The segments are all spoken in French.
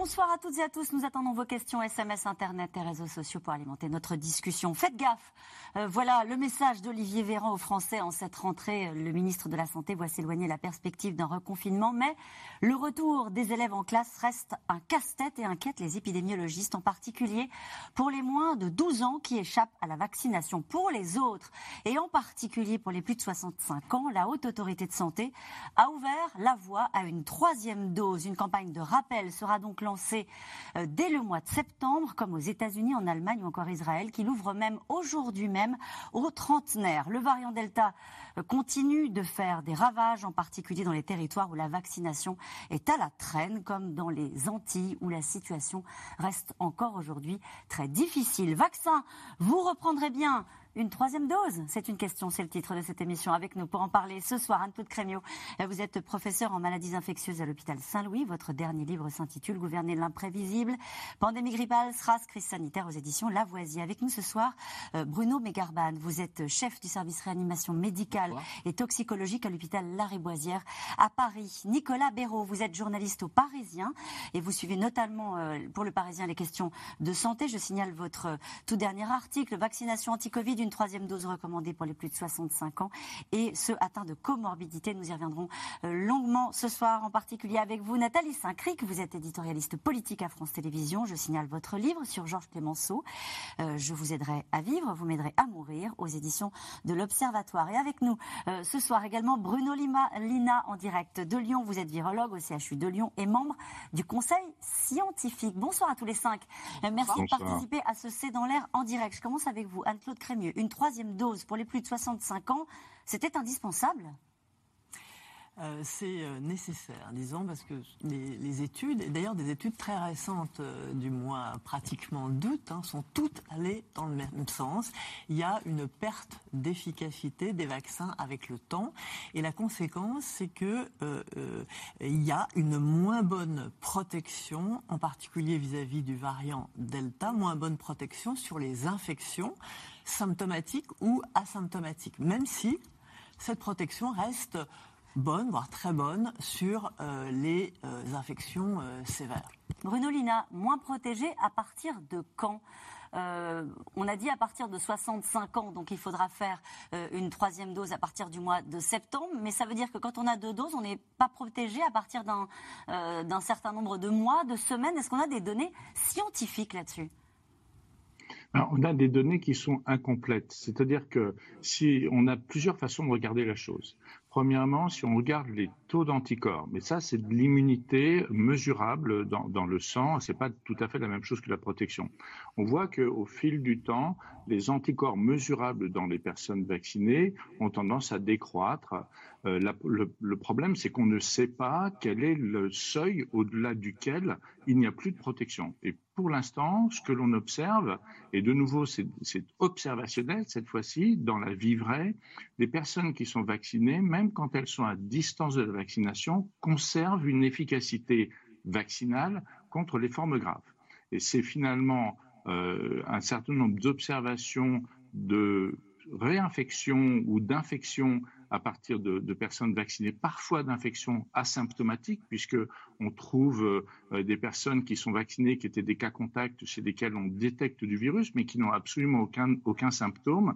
Bonsoir à toutes et à tous. Nous attendons vos questions SMS, Internet et réseaux sociaux pour alimenter notre discussion. Faites gaffe. Euh, voilà le message d'Olivier Véran aux Français en cette rentrée. Le ministre de la Santé voit s'éloigner la perspective d'un reconfinement, mais le retour des élèves en classe reste un casse-tête et inquiète les épidémiologistes, en particulier pour les moins de 12 ans qui échappent à la vaccination. Pour les autres, et en particulier pour les plus de 65 ans, la Haute Autorité de Santé a ouvert la voie à une troisième dose. Une campagne de rappel sera donc lancé euh, dès le mois de septembre, comme aux États-Unis, en Allemagne ou encore Israël, qui l'ouvre même aujourd'hui même aux trentenaires. Le variant Delta euh, continue de faire des ravages, en particulier dans les territoires où la vaccination est à la traîne, comme dans les Antilles, où la situation reste encore aujourd'hui très difficile. Vaccin, vous reprendrez bien une troisième dose C'est une question, c'est le titre de cette émission. Avec nous pour en parler ce soir, Anne-Claude Crémiot. Vous êtes professeur en maladies infectieuses à l'hôpital Saint-Louis. Votre dernier livre s'intitule Gouverner l'imprévisible. Pandémie grippale, SRAS, crise sanitaire aux éditions Lavoisier. Avec nous ce soir, euh, Bruno Mégarban. Vous êtes chef du service réanimation médicale et toxicologique à l'hôpital Lariboisière à Paris. Nicolas Béraud, vous êtes journaliste au Parisien et vous suivez notamment euh, pour le Parisien les questions de santé. Je signale votre euh, tout dernier article, vaccination anti-Covid, une troisième dose recommandée pour les plus de 65 ans et ceux atteints de comorbidité. Nous y reviendrons euh, longuement ce soir, en particulier avec vous, Nathalie Saint-Cric. Vous êtes éditorialiste politique à France Télévisions. Je signale votre livre sur Georges Clémenceau. Euh, je vous aiderai à vivre, vous m'aiderez à mourir aux éditions de l'Observatoire. Et avec nous euh, ce soir également Bruno Lima, Lina en direct de Lyon. Vous êtes virologue au CHU de Lyon et membre du Conseil scientifique. Bonsoir à tous les cinq. Merci de participer à ce C'est dans l'air en direct. Je commence avec vous, Anne-Claude Crémieux une troisième dose pour les plus de 65 ans, c'était indispensable? Euh, c'est euh, nécessaire, disons, parce que les, études, d'ailleurs des études très récentes euh, du mois pratiquement d'août, hein, sont toutes allées dans le même sens. Il y a une perte d'efficacité des vaccins avec le temps, et la conséquence, c'est que il y a une moins bonne protection, en particulier vis-à-vis du variant Delta, moins bonne protection sur les infections symptomatiques ou asymptomatiques, même si cette protection reste bonne, voire très bonne, sur euh, les euh, infections euh, sévères. Bruno Lina, moins protégé à partir de quand? On a dit à partir de 65 ans, donc il faudra faire une troisième dose à partir du mois de septembre. Mais ça veut dire que quand on a deux doses, on n'est pas protégé à partir d'un certain nombre de mois, de semaines. Est-ce qu'on a des données scientifiques là-dessus? On a des données qui sont incomplètes. C'est-à-dire que si on a plusieurs façons de regarder la chose. Premièrement, si on regarde les taux d'anticorps, mais ça, c'est de l'immunité mesurable dans, dans le sang. C'est pas tout à fait la même chose que la protection. On voit qu'au fil du temps, les anticorps mesurables dans les personnes vaccinées ont tendance à décroître. Euh, le, problème, c'est qu'on ne sait pas quel est le seuil au-delà duquel il n'y a plus de protection. Et pour l'instant, ce que l'on observe, et de nouveau, c'est observationnel cette fois-ci, dans la vie vraie, les personnes qui sont vaccinées, même quand elles sont à distance de la vaccination, conservent une efficacité vaccinale contre les formes graves. Et c'est finalement un certain nombre d'observations de réinfection ou d'infection à partir de, personnes vaccinées, parfois d'infections asymptomatiques, puisque on trouve euh, des personnes qui sont vaccinées, qui étaient des cas contacts chez lesquels on détecte du virus, mais qui n'ont absolument aucun, aucun symptôme.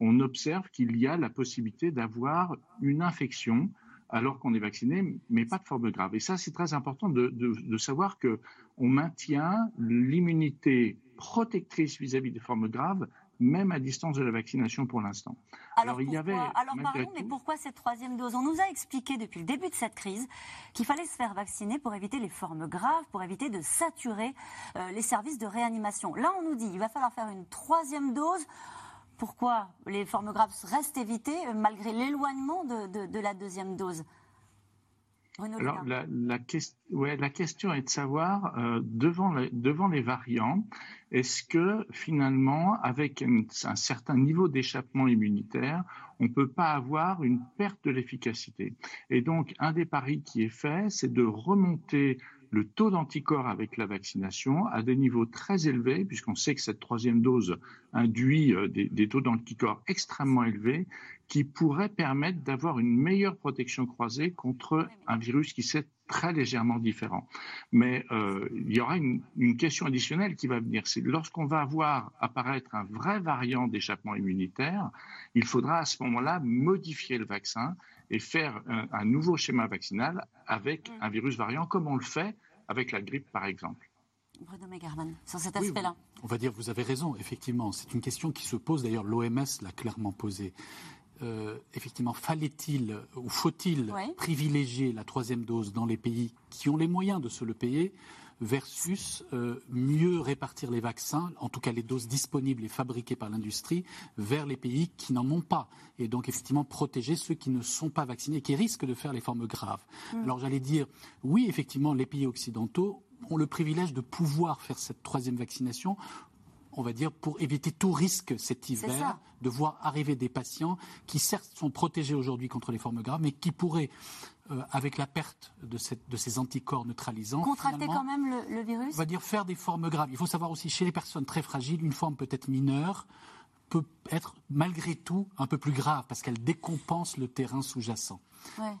On observe qu'il y a la possibilité d'avoir une infection alors qu'on est vacciné, mais pas de forme grave. Et ça, c'est très important de, de, savoir que on maintient l'immunité protectrice vis-à-vis des formes graves, même à distance de la vaccination pour l'instant. Alors, il y avait, alors pardon, mais pourquoi cette troisième dose? On nous a expliqué depuis le début de cette crise qu'il fallait se faire vacciner pour éviter les formes graves, pour éviter de saturer euh, les services de réanimation. Là, on nous dit qu'il va falloir faire une troisième dose pourquoi les formes graves restent évitées euh, malgré l'éloignement de, la deuxième dose? Alors, la, question est de savoir, euh, devant, devant les variants, est-ce que finalement, avec un, certain niveau d'échappement immunitaire, on ne peut pas avoir une perte de l'efficacité? Et donc, un des paris qui est fait, c'est de remonter le taux d'anticorps avec la vaccination à des niveaux très élevés, puisqu'on sait que cette troisième dose induit euh, des, des taux d'anticorps extrêmement élevés, qui pourraient permettre d'avoir une meilleure protection croisée contre un virus qui s'est très légèrement différent. Mais euh, il y aura une, une, question additionnelle qui va venir. C'est lorsqu'on va avoir apparaître un vrai variant d'échappement immunitaire, il faudra à ce moment-là modifier le vaccin et faire un, un nouveau schéma vaccinal avec un virus variant, comme on le fait avec la grippe, par exemple. Bruno Megarman, sur cet aspect-là. Oui, on va dire, vous avez raison, effectivement. C'est une question qui se pose, d'ailleurs, l'OMS l'a clairement posée. Euh, effectivement, fallait-il ou faut-il Ouais. privilégier la troisième dose dans les pays qui ont les moyens de se le payer versus euh, mieux répartir les vaccins, en tout cas les doses disponibles et fabriquées par l'industrie, vers les pays qui n'en ont pas. Et donc effectivement protéger ceux qui ne sont pas vaccinés et qui risquent de faire les formes graves. Alors j'allais dire, oui, effectivement, les pays occidentaux ont le privilège de pouvoir faire cette troisième vaccination on va dire, pour éviter tout risque cet hiver, de voir arriver des patients qui certes sont protégés aujourd'hui contre les formes graves, mais qui pourraient, euh, avec la perte de, cette- de ces anticorps neutralisants, Contracter quand même le, le virus on va dire faire des formes graves. Il faut savoir aussi, chez les personnes très fragiles, une forme peut-être mineure peut être malgré tout un peu plus grave parce qu'elle décompense le terrain sous-jacent.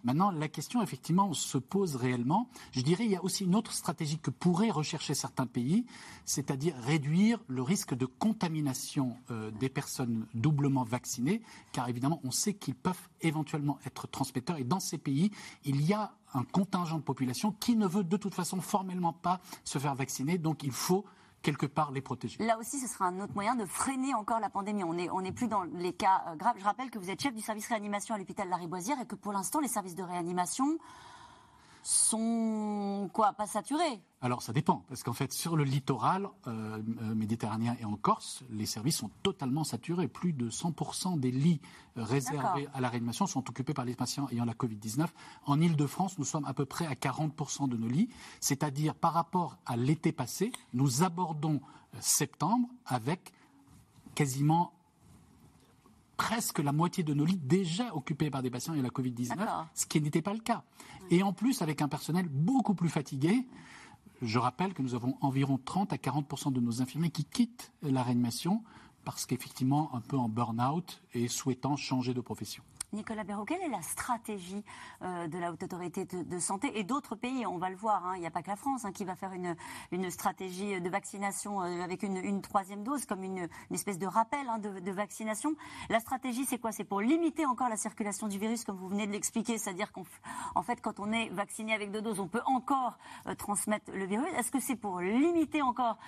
Maintenant, la question, effectivement, se pose réellement. Je dirais, il y a aussi une autre stratégie que pourraient rechercher certains pays, c'est-à-dire réduire le risque de contamination euh, des personnes doublement vaccinées, car évidemment, on sait qu'ils peuvent éventuellement être transmetteurs. Et dans ces pays, il y a un contingent de population qui ne veut de toute façon formellement pas se faire vacciner, donc il faut quelque part les protéger. Là aussi, ce sera un autre moyen de freiner encore la pandémie. On n'est plus dans les cas euh, graves. Je rappelle que vous êtes chef du service réanimation à l'hôpital Lariboisière et que pour l'instant, les services de réanimation sont quoi Pas saturés? Alors ça dépend, parce qu'en fait sur le littoral euh, euh, méditerranéen et en Corse, les services sont totalement saturés. Plus de 100% des lits euh, réservés à la réanimation sont occupés par les patients ayant la Covid-19. En Ile-de-France, nous sommes à peu près à 40% de nos lits, c'est-à-dire par rapport à l'été passé, nous abordons septembre avec quasiment presque la moitié de nos lits déjà occupés par des patients ayant la Covid-19, D'accord. ce qui n'était pas le cas. Et en plus, avec un personnel beaucoup plus fatigué, je rappelle que nous avons environ 30 à 40 de nos infirmiers qui quittent la réanimation parce qu'effectivement, un peu en burn-out et souhaitant changer de profession. Nicolas Béraud, quelle est la stratégie euh, de la Haute Autorité de, Santé et d'autres pays? On va le voir, hein, il n'y a pas que la France hein, qui va faire une, stratégie de vaccination euh, avec une, troisième dose, comme une, espèce de rappel hein, de, vaccination. La stratégie, c'est quoi? C'est pour limiter encore la circulation du virus, comme vous venez de l'expliquer, c'est-à-dire qu'en fait, quand on est vacciné avec deux doses, on peut encore euh, transmettre le virus. Est-ce que c'est pour limiter encore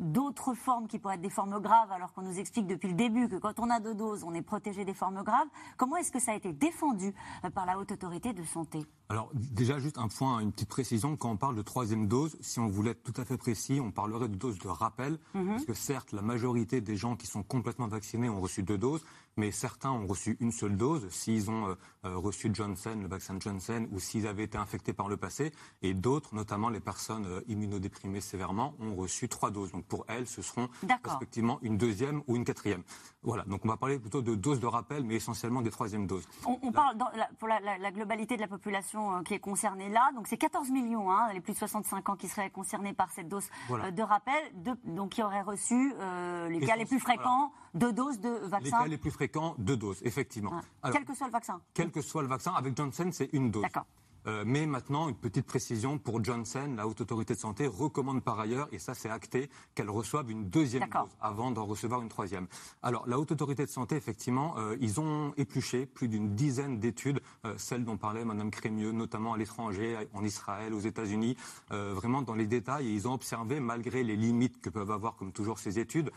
d'autres formes qui pourraient être des formes graves, alors qu'on nous explique depuis le début que quand on a deux doses, on est protégé des formes graves? Comment est-ce que ça a été défendu euh, par la Haute Autorité de Santé? Alors déjà juste un point, une petite précision, quand on parle de troisième dose, si on voulait être tout à fait précis, on parlerait de dose de rappel, parce que certes la majorité des gens qui sont complètement vaccinés ont reçu deux doses, mais certains ont reçu une seule dose s'ils ont euh, euh, reçu Johnson, le vaccin Johnson, ou s'ils avaient été infectés par le passé, et d'autres, notamment les personnes euh, immunodéprimées sévèrement, ont reçu trois doses. Donc pour elles, ce seront respectivement une deuxième ou une quatrième. Voilà, donc on va parler plutôt de doses de rappel, mais essentiellement des troisièmes doses. On, on parle dans pour la, la- la globalité de la population qui est concernée là, donc c'est 14 millions, hein, les plus de 65 ans qui seraient concernés par cette dose Voilà. de rappel, de- donc qui auraient reçu euh, les Et cas les plus fréquents, deux doses de Les vaccin, cas les plus fréquents, deux doses, effectivement. Ouais. Alors, quel que soit le vaccin. quel que soit le vaccin, avec Johnson, c'est une dose. D'accord. Euh, mais maintenant, une petite précision pour Johnson, la Haute Autorité de Santé recommande par ailleurs, et ça c'est acté, qu'elle reçoive une deuxième dose avant d'en recevoir une troisième. Alors, la Haute Autorité de Santé, effectivement, euh, ils ont épluché plus d'une dizaine d'études, euh, celles dont parlait Madame Crémieux, notamment à l'étranger, en Israël, aux États-Unis, vraiment dans les détails, et ils ont observé, malgré les limites que peuvent avoir, comme toujours ces études,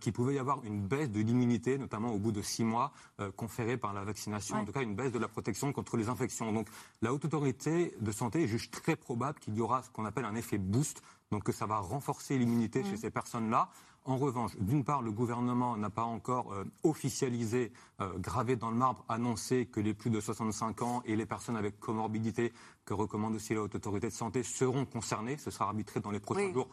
qu'il pouvait y avoir une baisse de l'immunité, notamment au bout de six mois, conférée par la vaccination, Ouais. en tout cas une baisse de la protection contre les infections. Donc, la Haute Autorité de Santé juge très probable qu'il y aura ce qu'on appelle un effet boost, donc que ça va renforcer l'immunité chez ces personnes-là. En revanche, d'une part, le gouvernement n'a pas encore euh, officialisé, euh, gravé dans le marbre, annoncé que les plus de 65 ans et les personnes avec comorbidité, que recommande aussi la Haute Autorité de Santé, seront concernées. Ce sera arbitré dans les prochains Oui. jours.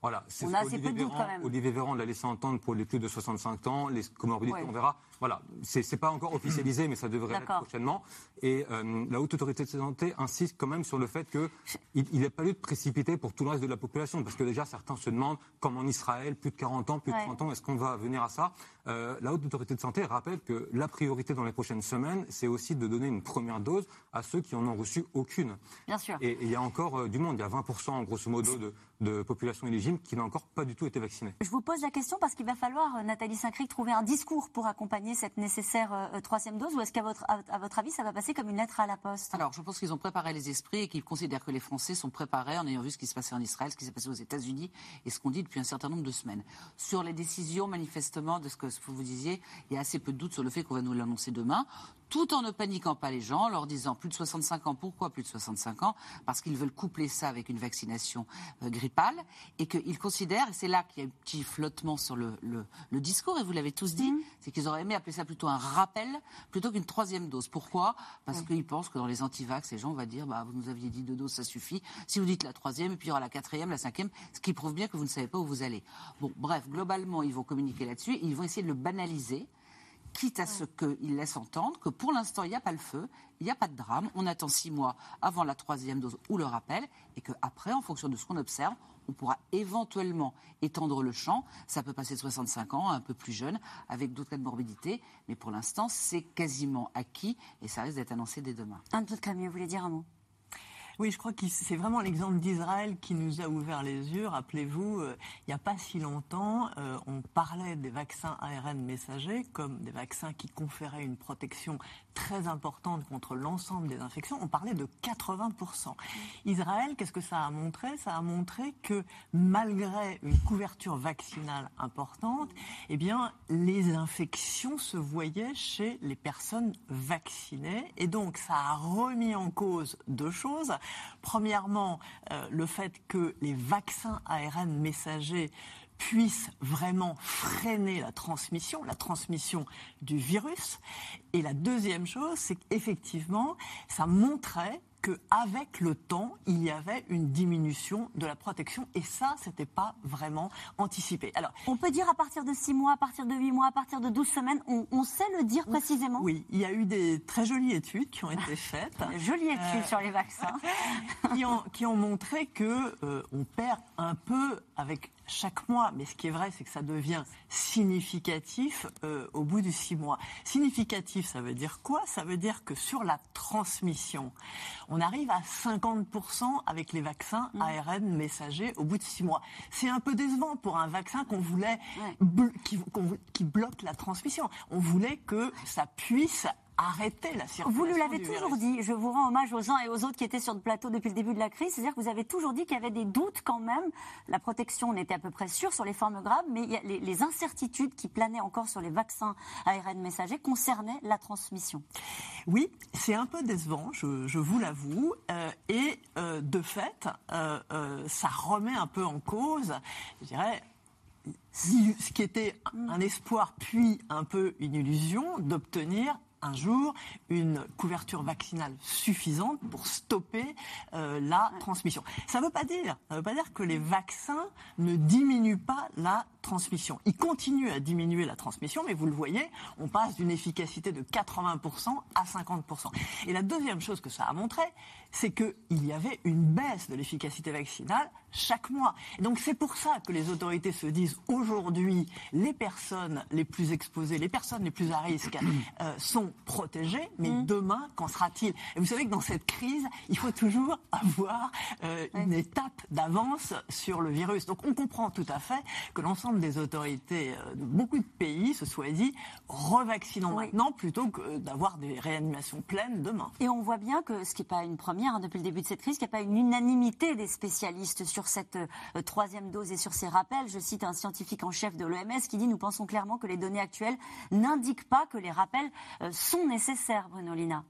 Voilà, c'est ce qu'Olivier Véran, Olivier Véran l'a laissé entendre pour les plus de 65 ans, les comorbidités, on verra. Voilà, c'est pas encore officialisé, mais ça devrait l'être prochainement. Et euh, la Haute Autorité de Santé insiste quand même sur le fait qu'il n'est pas lieu de précipiter pour tout le reste de la population, parce que déjà certains se demandent, comme en Israël, plus de 40 ans, plus de 30 ans, est-ce qu'on va venir à ça? Euh, La Haute Autorité de Santé rappelle que la priorité dans les prochaines semaines, c'est aussi de donner une première dose à ceux qui en ont reçu aucune. Bien sûr. Et il y a encore euh, du monde, il y a 20% grosso modo de, de population éligible qui n'a encore pas du tout été vaccinée. Je vous pose la question parce qu'il va falloir, Nathalie Saint-Cric, trouver un discours pour accompagner cette nécessaire euh, euh, troisième dose ou est-ce qu'à votre, à, votre avis, ça va passer comme une lettre à la poste? Alors, je pense qu'ils ont préparé les esprits et qu'ils considèrent que les Français sont préparés en ayant vu ce qui se passait en Israël, ce qui s'est passé aux États-Unis et ce qu'on dit depuis un certain nombre de semaines. Sur les décisions, manifestement, de ce que vous disiez, il y a assez peu de doute sur le fait qu'on va nous l'annoncer demain tout en ne paniquant pas les gens, en leur disant plus de 65 ans, pourquoi plus de 65 ans? Parce qu'ils veulent coupler ça avec une vaccination euh, grippale et qu'ils considèrent, et c'est là qu'il y a un petit flottement sur le, discours, et vous l'avez tous dit, mmh. c'est qu'ils auraient aimé appeler ça plutôt un rappel plutôt qu'une troisième dose. Pourquoi? Parce mmh. qu'ils pensent que dans les antivax, les gens vont dire bah, vous nous aviez dit deux doses, ça suffit. Si vous dites la troisième, et puis il y aura la quatrième, la cinquième, ce qui prouve bien que vous ne savez pas où vous allez. Bon, bref, globalement, ils vont communiquer là-dessus, ils vont essayer de le banaliser quitte à ce qu'il laisse entendre que pour l'instant, il n'y a pas le feu, il n'y a pas de drame, on attend six mois avant la troisième dose ou le rappel, et qu'après, en fonction de ce qu'on observe, on pourra éventuellement étendre le champ. Ça peut passer de 65 ans, un peu plus jeune, avec d'autres cas de morbidité, mais pour l'instant, c'est quasiment acquis, et ça risque d'être annoncé dès demain. Un peu de vous voulez dire un mot? Oui, je crois que c'est vraiment l'exemple d'Israël qui nous a ouvert les yeux. Rappelez-vous, euh, il n'y a pas si longtemps, euh, on parlait des vaccins ARN messagers comme des vaccins qui conféraient une protection très importante contre l'ensemble des infections. On parlait de 80%. Israël, qu'est-ce que ça a montré? Ça a montré que malgré une couverture vaccinale importante, eh bien, les infections se voyaient chez les personnes vaccinées. Et donc, ça a remis en cause deux choses. Premièrement, euh, le fait que les vaccins ARN messagers puissent vraiment freiner la transmission, la transmission du virus. Et la deuxième chose, c'est qu'effectivement, ça montrait qu'avec le temps, il y avait une diminution de la protection. Et ça, c'était pas vraiment anticipé. Alors, on peut dire à partir de 6 mois, à partir de 8 mois, à partir de 12 semaines, on, sait le dire précisément? Oui, il y a eu des très jolies études qui ont été faites. jolies études sur les vaccins. qui, ont, qui ont montré que euh, on perd un peu avec chaque mois, mais ce qui est vrai, c'est que ça devient significatif euh, au bout du six mois. Significatif, ça veut dire quoi? Ça veut dire que sur la transmission, on arrive à 50% avec les vaccins mmh. ARN messagers au bout de six mois. C'est un peu décevant pour un vaccin qu'on voulait qui, qui bloque la transmission. On voulait que ça puisse arrêter la circulation. Vous nous l'avez toujours dit. Je vous rends hommage aux uns et aux autres qui étaient sur le plateau depuis le début de la crise. C'est-à-dire que vous avez toujours dit qu'il y avait des doutes quand même. La protection, on était à peu près sûr sur les formes graves, mais il y a les, incertitudes qui planaient encore sur les vaccins ARN messagers concernaient la transmission. Oui, c'est un peu décevant, je, vous l'avoue. Euh, et euh, de fait, euh, ça remet un peu en cause, je dirais, ce qui était un espoir puis un peu une illusion d'obtenir un jour une couverture vaccinale suffisante pour stopper euh, la transmission. Ça ne veut pas dire, ça veut pas dire que les vaccins ne diminuent pas la transmission. Ils continuent à diminuer la transmission, mais vous le voyez, on passe d'une efficacité de 80% à 50%. Et la deuxième chose que ça a montré, c'est qu'il y avait une baisse de l'efficacité vaccinale chaque mois. Et donc c'est pour ça que les autorités se disent aujourd'hui, les personnes les plus exposées, les personnes les plus à risque euh, sont protégées, mais mmh. demain, qu'en sera-t-il? Et vous savez que dans cette crise, il faut toujours avoir euh, une étape d'avance sur le virus. Donc on comprend tout à fait que l'ensemble des autorités euh, de beaucoup de pays se soient dit, revaccinons maintenant plutôt que d'avoir des réanimations pleines demain. Et on voit bien que ce qui n'est pas une hein, depuis le début de cette crise, qu'il n'y a pas une unanimité des spécialistes sur sur cette euh, troisième dose et sur ces rappels. Je cite un scientifique en chef de l'OMS qui dit Nous pensons clairement que les données actuelles n'indiquent pas que les rappels euh, sont nécessaires, Bruno Lina.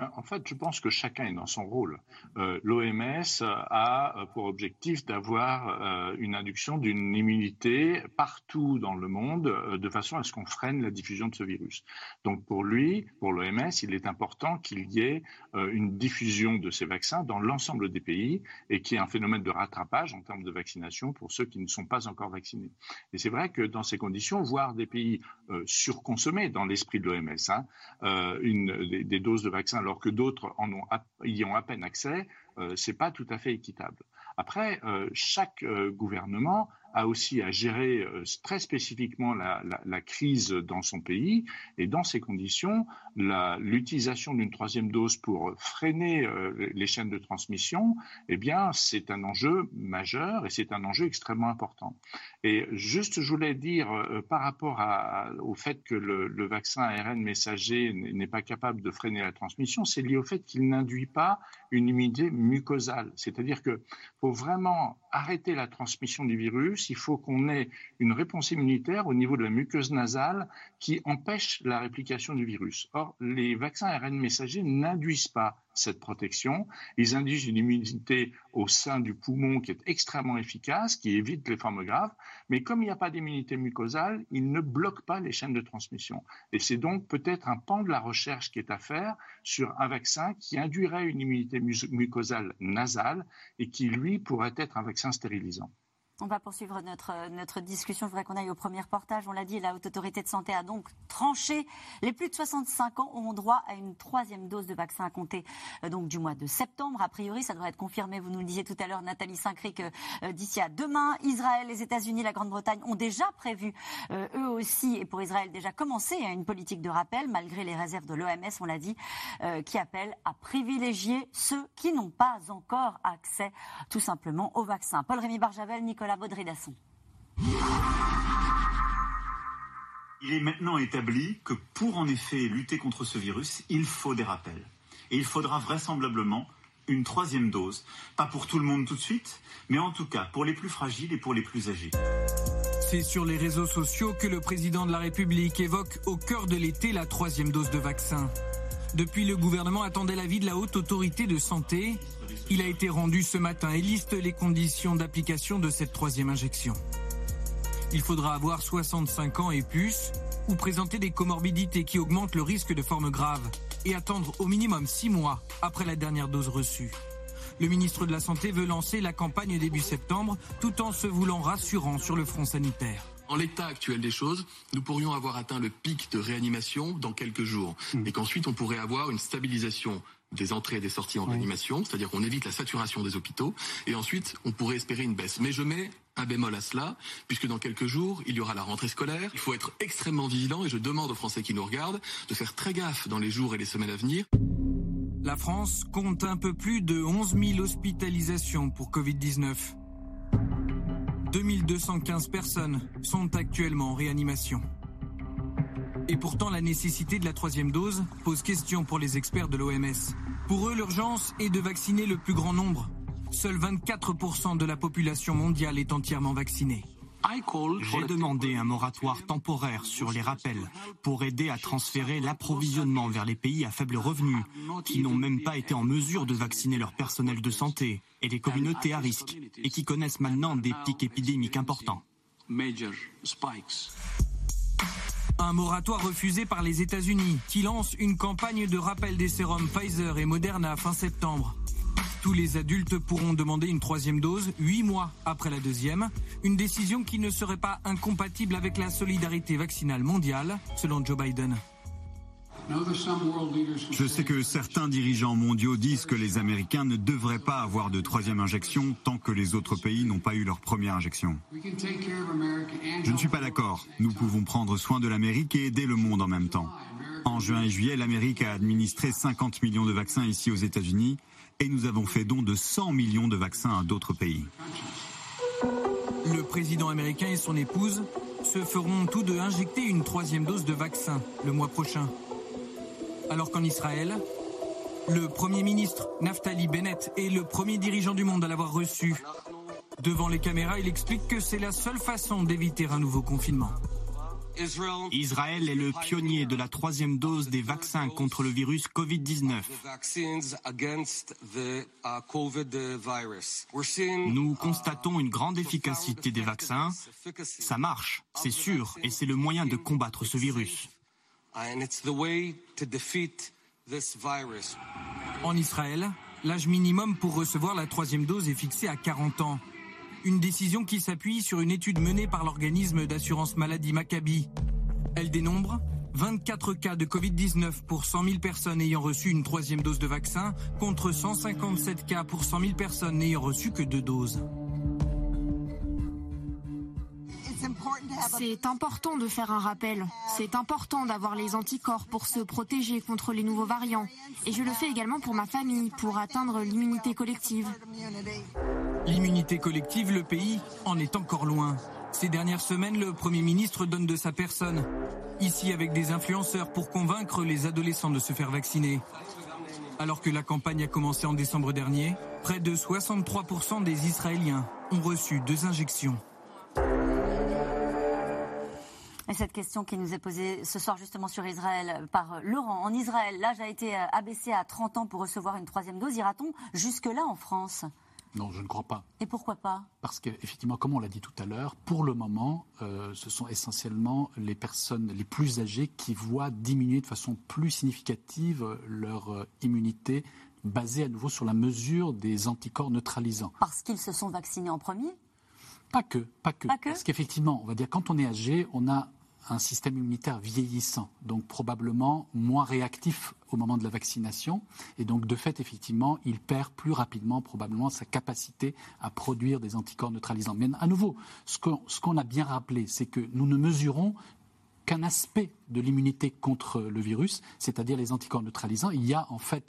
Euh, en fait, je pense que chacun est dans son rôle. Euh, L'OMS a pour objectif d'avoir une induction d'une immunité partout dans le monde, de façon à ce qu'on freine la diffusion de ce virus. Donc pour lui, pour l'OMS, il est important qu'il y ait une diffusion de ces vaccins dans l'ensemble des pays et qu'il y ait un phénomène de rattrapage en termes de vaccination pour ceux qui ne sont pas encore vaccinés. Et c'est vrai que dans ces conditions, voir des pays surconsommer dans l'esprit de l'OMS hein, des doses de vaccins alors que d'autres y ont à peine accès, euh, ce n'est pas tout à fait équitable. Après, euh, chaque euh, gouvernement a aussi à gérer très spécifiquement la, crise dans son pays. Et dans ces conditions, l'utilisation d'une troisième dose pour freiner les chaînes de transmission, eh bien, c'est un enjeu majeur et c'est un enjeu extrêmement important. Et juste, je voulais dire par rapport au fait que le, vaccin ARN messager n'est pas capable de freiner la transmission, c'est lié au fait qu'il n'induit pas une immunité mucosale. C'est-à-dire que pour vraiment arrêter la transmission du virus, il faut qu'on ait une réponse immunitaire au niveau de la muqueuse nasale qui empêche la réplication du virus. Or, les vaccins ARN messagers n'induisent pas cette protection. Ils induisent une immunité au sein du poumon qui est extrêmement efficace, qui évite les formes graves, mais comme il n'y a pas d'immunité mucosale, ils ne bloquent pas les chaînes de transmission. Et c'est donc peut-être un pan de la recherche qui est à faire sur un vaccin qui induirait une immunité mucosale nasale et qui, lui, pourrait être un vaccin stérilisant. On va poursuivre notre, notre discussion. Je voudrais qu'on aille au premier reportage. On l'a dit, la Haute Autorité de Santé a donc tranché. Les plus de 65 ans ont droit à une troisième dose de vaccin à compter euh, donc, du mois de septembre. A priori, ça devrait être confirmé, vous nous le disiez tout à l'heure, Nathalie Saint-Cric, euh, euh, d'ici à demain. Israël, les États-Unis, la Grande-Bretagne ont déjà prévu, eux aussi, et pour Israël, déjà commencé une politique de rappel, malgré les réserves de l'OMS, on l'a dit, qui appelle à privilégier ceux qui n'ont pas encore accès, tout simplement, au vaccin. Paul-Rémy Barjavel, Nicolas il est maintenant établi que pour en effet lutter contre ce virus, il faut des rappels. Et il faudra vraisemblablement une troisième dose. Pas pour tout le monde tout de suite, mais en tout cas pour les plus fragiles et pour les plus âgés. C'est sur les réseaux sociaux que le président de la République évoque au cœur de l'été la troisième dose de vaccin. Depuis, le gouvernement attendait l'avis de la haute autorité de santé. Il a été rendu ce matin et liste les conditions d'application de cette troisième injection. Il faudra avoir 65 ans et plus ou présenter des comorbidités qui augmentent le risque de formes graves et attendre au minimum 6 mois après la dernière dose reçue. Le ministre de la Santé veut lancer la campagne début septembre tout en se voulant rassurant sur le front sanitaire. En l'état actuel des choses, nous pourrions avoir atteint le pic de réanimation dans quelques jours et qu'ensuite on pourrait avoir une stabilisation des entrées et des sorties en réanimation, c'est-à-dire qu'on évite la saturation des hôpitaux, et ensuite on pourrait espérer une baisse. Mais je mets un bémol à cela, puisque dans quelques jours, il y aura la rentrée scolaire. Il faut être extrêmement vigilant, et je demande aux Français qui nous regardent de faire très gaffe dans les jours et les semaines à venir. La France compte un peu plus de 11 000 hospitalisations pour Covid-19. 2215 personnes sont actuellement en réanimation. Et pourtant, la nécessité de la troisième dose pose question pour les experts de l'OMS. Pour eux, l'urgence est de vacciner le plus grand nombre. Seuls 24% de la population mondiale est entièrement vaccinée. J'ai demandé un moratoire temporaire sur les rappels pour aider à transférer l'approvisionnement vers les pays à faible revenu qui n'ont même pas été en mesure de vacciner leur personnel de santé et les communautés à risque et qui connaissent maintenant des pics épidémiques importants. Un moratoire refusé par les États-Unis qui lance une campagne de rappel des sérums Pfizer et Moderna fin septembre. Tous les adultes pourront demander une troisième dose huit mois après la deuxième, une décision qui ne serait pas incompatible avec la solidarité vaccinale mondiale, selon Joe Biden. Je sais que certains dirigeants mondiaux disent que les Américains ne devraient pas avoir de troisième injection tant que les autres pays n'ont pas eu leur première injection. Je ne suis pas d'accord. Nous pouvons prendre soin de l'Amérique et aider le monde en même temps. En juin et juillet, l'Amérique a administré 50 millions de vaccins ici aux États-Unis et nous avons fait don de 100 millions de vaccins à d'autres pays. Le président américain et son épouse se feront tous deux injecter une troisième dose de vaccin le mois prochain alors qu'en Israël, le Premier ministre Naftali Bennett est le premier dirigeant du monde à l'avoir reçu. Devant les caméras, il explique que c'est la seule façon d'éviter un nouveau confinement. Israël est le pionnier de la troisième dose des vaccins contre le virus Covid-19. Nous constatons une grande efficacité des vaccins. Ça marche, c'est sûr, et c'est le moyen de combattre ce virus. En Israël, l'âge minimum pour recevoir la troisième dose est fixé à 40 ans. Une décision qui s'appuie sur une étude menée par l'organisme d'assurance maladie Maccabi. Elle dénombre 24 cas de Covid-19 pour 100 000 personnes ayant reçu une troisième dose de vaccin contre 157 cas pour 100 000 personnes n'ayant reçu que deux doses. C'est important de faire un rappel. C'est important d'avoir les anticorps pour se protéger contre les nouveaux variants. Et je le fais également pour ma famille, pour atteindre l'immunité collective. L'immunité collective, le pays en est encore loin. Ces dernières semaines, le Premier ministre donne de sa personne, ici avec des influenceurs pour convaincre les adolescents de se faire vacciner. Alors que la campagne a commencé en décembre dernier, près de 63% des Israéliens ont reçu deux injections. Et cette question qui nous est posée ce soir justement sur Israël par Laurent. En Israël, l'âge a été abaissé à 30 ans pour recevoir une troisième dose. Ira-t-on jusque-là en France? Non, je ne crois pas. Et pourquoi pas? Parce qu'effectivement, comme on l'a dit tout à l'heure, pour le moment, euh, ce sont essentiellement les personnes les plus âgées qui voient diminuer de façon plus significative leur euh, immunité basée à nouveau sur la mesure des anticorps neutralisants. Parce qu'ils se sont vaccinés en premier? Pas que, pas que. Pas que? Parce qu'effectivement, on va dire, quand on est âgé, on a un système immunitaire vieillissant, donc probablement moins réactif au moment de la vaccination. Et donc, de fait, effectivement, il perd plus rapidement probablement sa capacité à produire des anticorps neutralisants. Mais à nouveau, ce qu'on a bien rappelé, c'est que nous ne mesurons qu'un aspect de l'immunité contre le virus, c'est-à-dire les anticorps neutralisants. Il y a en fait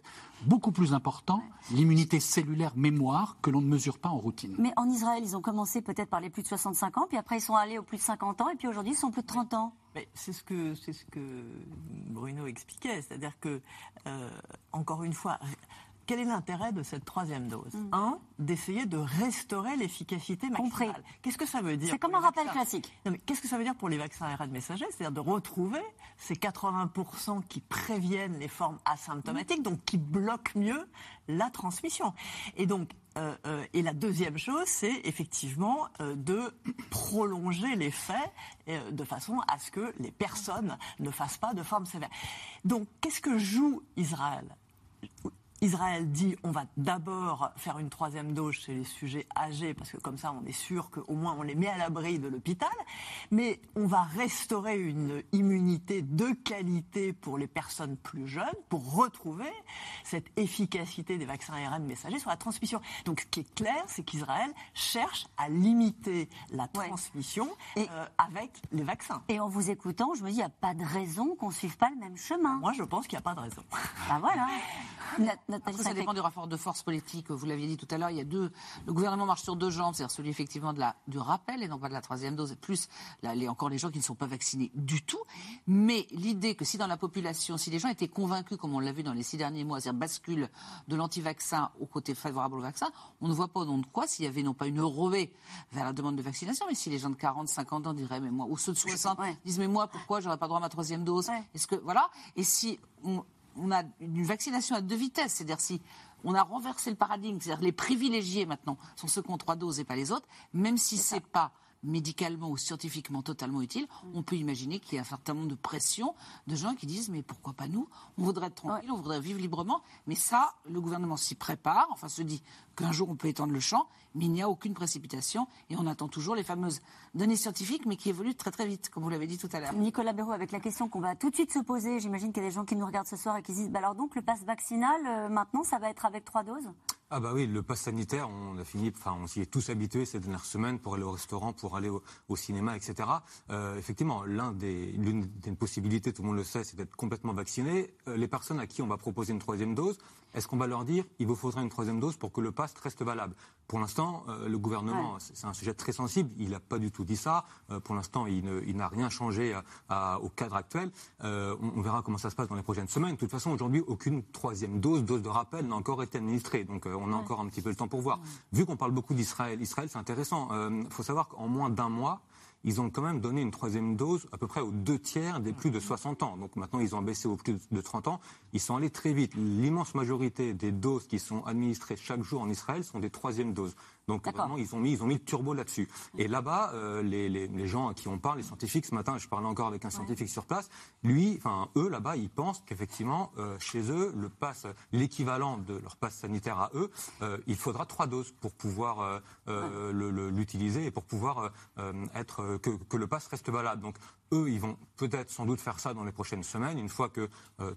beaucoup plus important l'immunité cellulaire mémoire que l'on ne mesure pas en routine. Mais en Israël, ils ont commencé peut-être par les plus de 65 ans, puis après ils sont allés aux plus de 50 ans, et puis aujourd'hui ils sont plus de 30 ans. Mais c'est ce que c'est ce que Bruno expliquait, c'est-à-dire que euh, encore une fois, quel est l'intérêt de cette troisième dose mm. Un, d'essayer de restaurer l'efficacité maximale. Qu'est-ce que ça veut dire C'est comme un rappel classique. Qu'est-ce que ça veut dire pour les vaccins ARN messagers? C'est-à-dire de retrouver ces 80% qui préviennent les formes asymptomatiques, donc qui bloquent mieux la transmission. Et donc, euh, euh, et la deuxième chose, c'est effectivement euh, de prolonger l'effet de façon à ce que les personnes ne fassent pas de forme sévère. Donc, qu'est-ce que joue Israël? Israël dit on va d'abord faire une troisième dose chez les sujets âgés parce que comme ça on est sûr qu'au moins on les met à l'abri de l'hôpital, mais on va restaurer une immunité de qualité pour les personnes plus jeunes pour retrouver cette efficacité des vaccins ARN messagers sur la transmission. Donc ce qui est clair, c'est qu'Israël cherche à limiter la transmission euh, avec les vaccins. Et en vous écoutant, je me dis il n'y a pas de raison qu'on ne suive pas le même chemin. Moi je pense qu'il n'y a pas de raison. Ben voilà. ça dépend du rapport de force politique. Vous l'aviez dit tout à l'heure, il y a deux. Le gouvernement marche sur deux jambes, c'est-à-dire celui effectivement de la, du rappel et non pas de la troisième dose, et plus là, les, encore les gens qui ne sont pas vaccinés du tout. Mais l'idée que si dans la population, si les gens étaient convaincus, comme on l'a vu dans les six derniers mois, c'est-à-dire bascule de l'anti-vaccin au côté favorable au vaccin, on ne voit pas au nom de quoi s'il y avait non pas une ruée vers la demande de vaccination, mais si les gens de 40, 50 ans diraient, mais moi, ou ceux de 60 disent, mais moi, pourquoi j'aurais pas droit à ma troisième dose? Est-ce que voilà Et si on a une vaccination à deux vitesses. C'est-à-dire si on a renversé le paradigme, c'est-à-dire les privilégiés maintenant sont ceux qui ont trois doses et pas les autres, même si c'est pas médicalement ou scientifiquement totalement utile, mm. on peut imaginer qu'il y a un certain nombre de pressions de gens qui disent mais pourquoi pas nous? On voudrait être tranquille, on voudrait vivre librement, mais ça, le gouvernement s'y prépare, enfin se dit qu'un jour on peut étendre le champ, mais il n'y a aucune précipitation et on attend toujours les fameuses données scientifiques, mais qui évoluent très très vite, comme vous l'avez dit tout à l'heure. Nicolas Béraud, avec la question qu'on va tout de suite se poser, j'imagine qu'il y a des gens qui nous regardent ce soir et qui disent bah alors donc le pass vaccinal, euh, maintenant, ça va être avec trois doses? Ah bah oui, le pass sanitaire, on a fini, enfin on s'y est tous habitués ces dernières semaines pour aller au restaurant, pour aller au, cinéma, etc. Euh, effectivement, l'un des, l'une des possibilités, tout le monde le sait, c'est d'être complètement vacciné. Euh, les personnes à qui on va proposer une troisième dose, est-ce qu'on va leur dire il vous faudra une troisième dose pour que le pass reste valable? Pour l'instant, euh, le gouvernement, c'est un sujet très sensible, il n'a pas du tout dit ça. Pour l'instant, il, n'a rien changé au cadre actuel. Euh, on, verra comment ça se passe dans les prochaines semaines. De toute façon, aujourd'hui, aucune troisième dose, dose de rappel, n'a encore été administrée. Donc on a encore un petit peu le temps pour voir. Vu qu'on parle beaucoup d'Israël, Israël, c'est intéressant. Il faut savoir qu'en moins d'un mois, ils ont quand même donné une troisième dose à peu près aux deux tiers des plus de 60 ans. Donc maintenant, ils ont baissé aux plus de 30 ans. Ils sont allés très vite. L'immense majorité des doses qui sont administrées chaque jour en Israël sont des troisièmes doses. Donc vraiment, ils ont mis, ils ont mis le turbo là-dessus. Et là-bas, euh, les, les, les, gens à qui on parle, les scientifiques, ce matin, je parlais encore avec un scientifique sur place, lui, enfin eux là-bas, ils pensent qu'effectivement, euh, chez eux, le pass, l'équivalent de leur passe sanitaire à eux, euh, il faudra trois doses pour pouvoir l'utiliser et pour pouvoir être que, que, le pass reste valable. Donc eux, ils vont peut-être sans doute faire ça dans les prochaines semaines, une fois que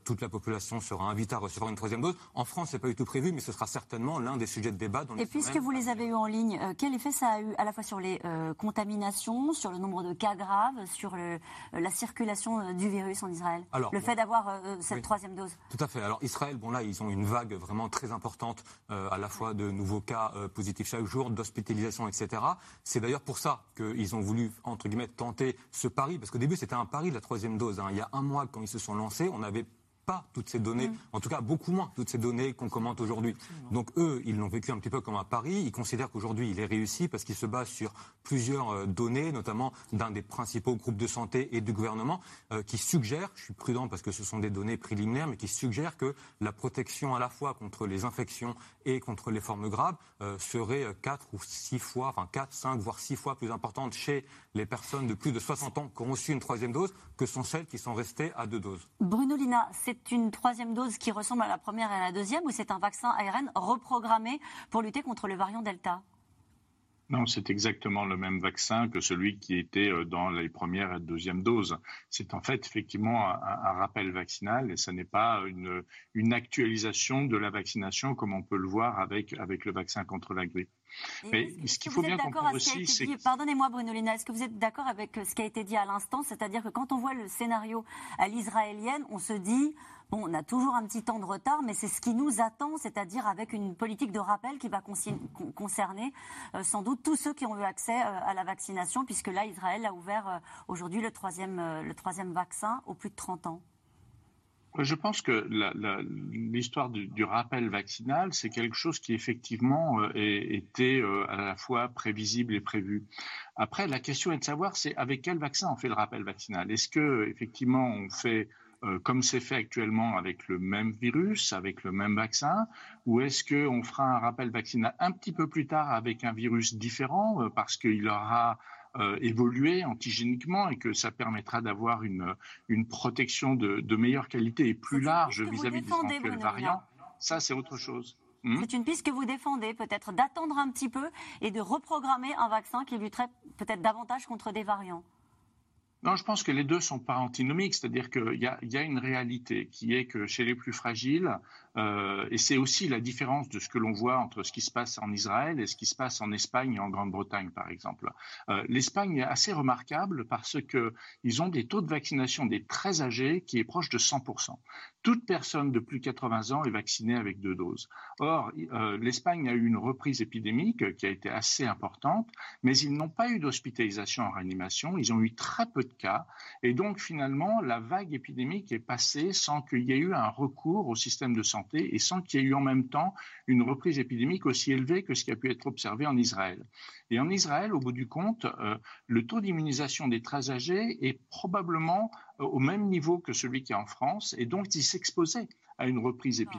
toute la population sera invitée à recevoir une troisième dose. En France, c'est pas du tout prévu, mais ce sera certainement l'un des sujets de débat dans les Et puisque vous les avez eu en ligne, euh, quel effet ça a eu à la fois sur les euh, contaminations, sur le nombre de cas graves, sur le, euh, la circulation du virus en Israël? Alors, Le fait d'avoir cette troisième dose? Tout à fait. Alors Israël, bon là, ils ont une vague vraiment très importante à la fois de nouveaux cas positifs chaque jour, d'hospitalisation, etc. C'est d'ailleurs pour ça qu'ils ont voulu, entre guillemets, tenter ce pari, parce qu'au début, c'était un pari de la troisième dose. Hein. Il y a un mois, quand ils se sont lancés, on avait pas toutes ces données, mm. en tout cas beaucoup moins toutes ces données qu'on commente aujourd'hui. Donc eux, ils l'ont vécu un petit peu comme un pari. Ils considèrent qu'aujourd'hui, il est réussi parce qu'il se base sur plusieurs euh, données, notamment d'un des principaux groupes de santé et du gouvernement, euh, qui suggèrent, je suis prudent parce que ce sont des données préliminaires, mais qui suggèrent que la protection à la fois contre les infections et contre les formes graves euh, serait 4 ou 6 fois, enfin 4, 5, voire 6 fois plus importante chez les personnes de plus de 60 ans qui ont reçu une troisième dose que sont celles qui sont restées à deux doses. Bruno Lina, c'est une troisième dose qui ressemble à la première et à la deuxième ou c'est un vaccin ARN reprogrammé pour lutter contre le variant Delta? Non, c'est exactement le même vaccin que celui qui était euh, dans les premières et deuxièmes doses. C'est en fait effectivement un, rappel vaccinal et ce n'est pas une, une actualisation de la vaccination comme on peut le voir avec, avec le vaccin contre la grippe. Mais ce qu'il faut bien comprendre aussi, c'est... Pardonnez-moi Bruno Lina, est-ce que vous êtes d'accord avec ce qui a été dit à l'instant? C'est-à-dire que quand on voit le scénario à l'israélienne, on se dit, bon, on a toujours un petit temps de retard, mais c'est ce qui nous attend, c'est-à-dire avec une politique de rappel qui va concerner euh, sans doute tous ceux qui ont eu accès euh, à la vaccination, puisque là, Israël a ouvert euh, aujourd'hui le troisième, le troisième vaccin aux plus de 30 ans. Je pense que l'histoire du, rappel vaccinal, c'est quelque chose qui effectivement euh, était euh, à la fois prévisible et prévu. Après, la question est de savoir, c'est avec quel vaccin on fait le rappel vaccinal. Est-ce que effectivement on fait euh, comme c'est fait actuellement avec le même virus, avec le même vaccin, ou est-ce qu'on fera un rappel vaccinal un petit peu plus tard avec un virus différent parce qu'il aura euh, évoluer antigéniquement et que ça permettra d'avoir une, une protection de, de meilleure qualité et plus large vis-à-vis des éventuels variants. Ça, c'est autre chose. Hmm? C'est une piste que vous défendez, peut-être d'attendre un petit peu et de reprogrammer un vaccin qui lutterait peut-être davantage contre des variants. Non, je pense que les deux sont pas antinomiques, c'est-à-dire qu'il y y a, une réalité qui est que chez les plus fragiles, euh, et c'est aussi la différence de ce que l'on voit entre ce qui se passe en Israël et ce qui se passe en Espagne et en Grande-Bretagne, par exemple. Euh, L'Espagne est assez remarquable parce que ils ont des taux de vaccination des très âgés qui est proche de 100%. Toute personne de plus de 80 ans est vaccinée avec deux doses. Or, euh, l'Espagne a eu une reprise épidémique qui a été assez importante, mais ils n'ont pas eu d'hospitalisation en réanimation. Ils ont eu très peu de cas, et donc finalement, la vague épidémique est passée sans qu'il y ait eu un recours au système de santé et sans qu'il y ait eu en même temps une reprise épidémique aussi élevée que ce qui a pu être observé en Israël. Et en Israël, au bout du compte, euh, le taux d'immunisation des très âgés est probablement euh, au même niveau que celui qui est en France, et donc ils s'exposaient à une reprise ah.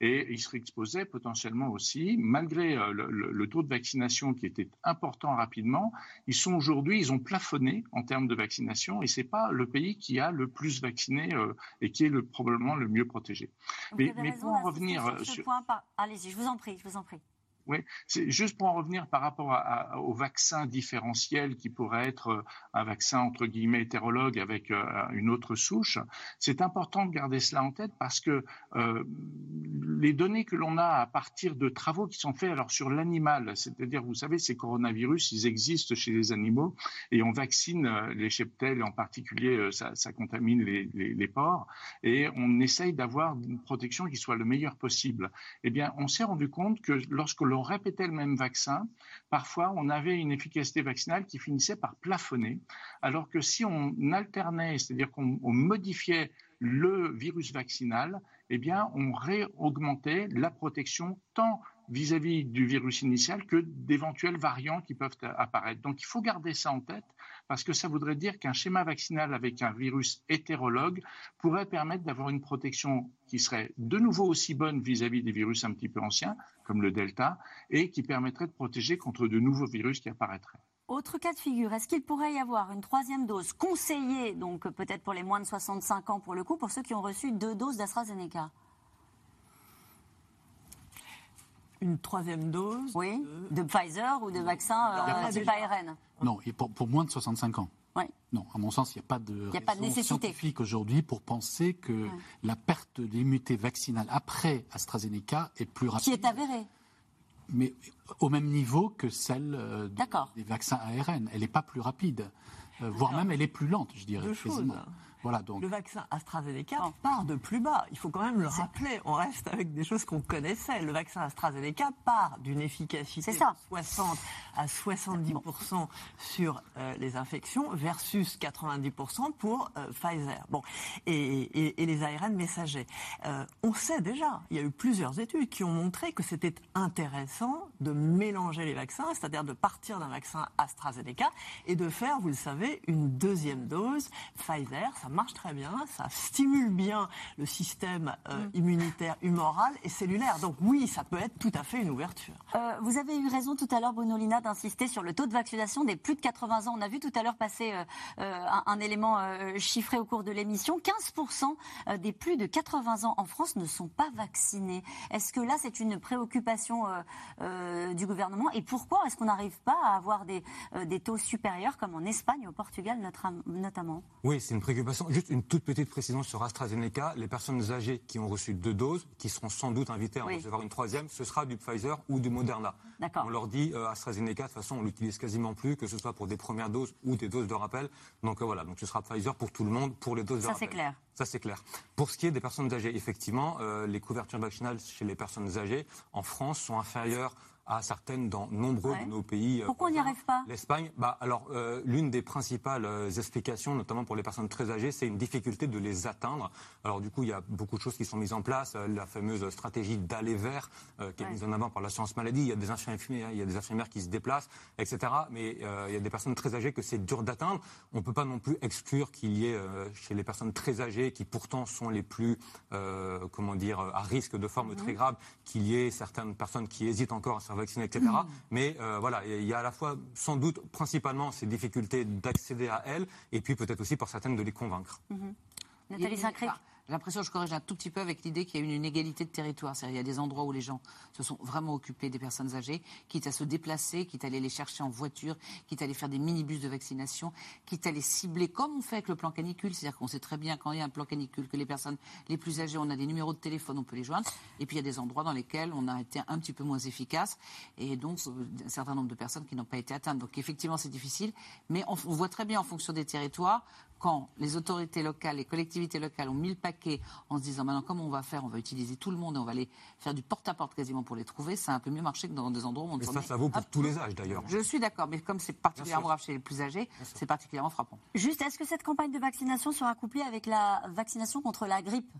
Et ils seraient exposés potentiellement aussi, malgré euh, le, taux de vaccination qui était important rapidement, ils sont aujourd'hui, ils ont plafonné en termes de vaccination et c'est pas le pays qui a le plus vacciné euh, et qui est le, probablement le mieux protégé. mais, pour en revenir sur ce point, allez-y, je vous en prie, je vous en prie. Oui, c'est juste pour en revenir par rapport au vaccin différentiel qui pourrait être euh, un vaccin entre guillemets hétérologue avec euh, une autre souche. C'est important de garder cela en tête parce que euh, les données que l'on a à partir de travaux qui sont faits alors sur l'animal, c'est-à-dire vous savez ces coronavirus, ils existent chez les animaux et on vaccine les cheptels en particulier ça, contamine les, porcs et on essaye d'avoir une protection qui soit le meilleur possible. Eh bien, on s'est rendu compte que lorsque on répétait le même vaccin, parfois on avait une efficacité vaccinale qui finissait par plafonner, alors que si on alternait, c'est-à-dire qu'on modifiait le virus vaccinal, eh bien, on réaugmentait la protection tant vis-à-vis du virus initial que d'éventuels variants qui peuvent apparaître. Donc, il faut garder ça en tête parce que ça voudrait dire qu'un schéma vaccinal avec un virus hétérologue pourrait permettre d'avoir une protection qui serait de nouveau aussi bonne vis-à-vis des virus un petit peu anciens, comme le Delta, et qui permettrait de protéger contre de nouveaux virus qui apparaîtraient. Autre cas de figure, est-ce qu'il pourrait y avoir une troisième dose conseillée, donc peut-être pour les moins de 65 ans pour le coup, pour ceux qui ont reçu deux doses d'AstraZeneca? Une troisième dose Oui, de, Pfizer ou de vaccin euh, type ARN Non, pour, pour, moins de 65 ans. Oui. Non, à mon sens, il n'y a pas de a pas de nécessité. scientifique aujourd'hui pour penser que la perte d'immunité vaccinale après AstraZeneca est plus rapide. Qui est avérée mais au même niveau que celle euh, des vaccins ARN. Elle n'est pas plus rapide, euh, voire même elle est plus lente, je dirais. Deux Voilà, donc. Le vaccin AstraZeneca part de plus bas. Il faut quand même le rappeler. On reste avec des choses qu'on connaissait. Le vaccin AstraZeneca part d'une efficacité de 60 à 70% sur euh, les infections versus 90% pour Pfizer. Bon, et, les ARN messagers. on sait déjà, il y a eu plusieurs études qui ont montré que c'était intéressant de mélanger les vaccins, c'est-à-dire de partir d'un vaccin AstraZeneca et de faire, vous le savez, une deuxième dose Pfizer. Ça marche très bien, ça stimule bien le système euh, mm. immunitaire, humoral et cellulaire. Donc oui, ça peut être tout à fait une ouverture. Euh, vous avez eu raison tout à l'heure, Bruno Lina, d'insister sur le taux de vaccination des plus de 80 ans. On a vu tout à l'heure passer euh, un, un, élément chiffré au cours de l'émission. 15% des plus de 80 ans en France ne sont pas vaccinés. Est-ce que là, c'est une préoccupation euh, du gouvernement? Et pourquoi est-ce qu'on n'arrive pas à avoir des, euh, des, taux supérieurs comme en Espagne et au Portugal notamment? Oui, c'est une préoccupation. Juste une toute petite précision sur AstraZeneca. Les personnes âgées qui ont reçu deux doses, qui seront sans doute invitées à en recevoir une troisième, ce sera du Pfizer ou du Moderna. On leur dit euh, AstraZeneca, de toute façon, on l'utilise quasiment plus, que ce soit pour des premières doses ou des doses de rappel. Donc voilà, donc ce sera Pfizer pour tout le monde, pour les doses de rappel. Ça c'est clair. Ça, c'est clair. Pour ce qui est des personnes âgées, effectivement, les couvertures vaccinales chez les personnes âgées en France sont inférieures à certaines dans nombreux de nos pays. Euh, Pourquoi on n'y arrive pas? L'Espagne, bah, alors euh, l'une des principales euh, explications, notamment pour les personnes très âgées, c'est une difficulté de les atteindre. Alors du coup, il y a beaucoup de choses qui sont mises en place. la fameuse stratégie d'aller vers, qui est mise en avant par l'assurance maladie. Il y a des infirmières, il y a des infirmières qui se déplacent, etc. Mais il y a des personnes très âgées que c'est dur d'atteindre. On ne peut pas non plus exclure qu'il y ait chez les personnes très âgées, qui pourtant sont les plus, comment dire, à risque de forme mhm. très grave, qu'il y ait certaines personnes qui hésitent encore à se vaccinés, etc. Mais euh, voilà, il y a à la fois, sans doute, principalement ces difficultés d'accéder à elles, et puis peut-être aussi pour certaines de les convaincre. Mm-hmm. Nathalie Saint-Cric j'ai l'impression, je corrige un tout petit peu avec l'idée qu'il y a une inégalité de territoire. C'est-à-dire il y a des endroits où les gens se sont vraiment occupés des personnes âgées, quitte à se déplacer, quitte à aller les chercher en voiture, quitte à aller faire des minibus de vaccination, quitte à les cibler comme on fait avec le plan canicule. C'est-à-dire qu'on sait très bien quand il y a un plan canicule que les personnes les plus âgées, on a des numéros de téléphone, on peut les joindre. Et puis il y a des endroits dans lesquels on a été un petit peu moins efficace et donc euh, un certain nombre de personnes qui n'ont pas été atteintes. Donc effectivement c'est difficile, mais on voit très bien en fonction des territoires quand les autorités locales, les collectivités locales ont mis le paquet en se disant maintenant comment on va faire, on va utiliser tout le monde et on va aller faire du porte-à-porte quasiment pour les trouver, ça a un peu mieux marché que dans des endroits où on Mais ça, ça vaut pour tous les âges d'ailleurs. Je suis d'accord, mais comme c'est particulièrement grave chez les plus âgés, c'est particulièrement frappant. Juste, est-ce que cette campagne de vaccination sera couplée avec la vaccination contre la grippe?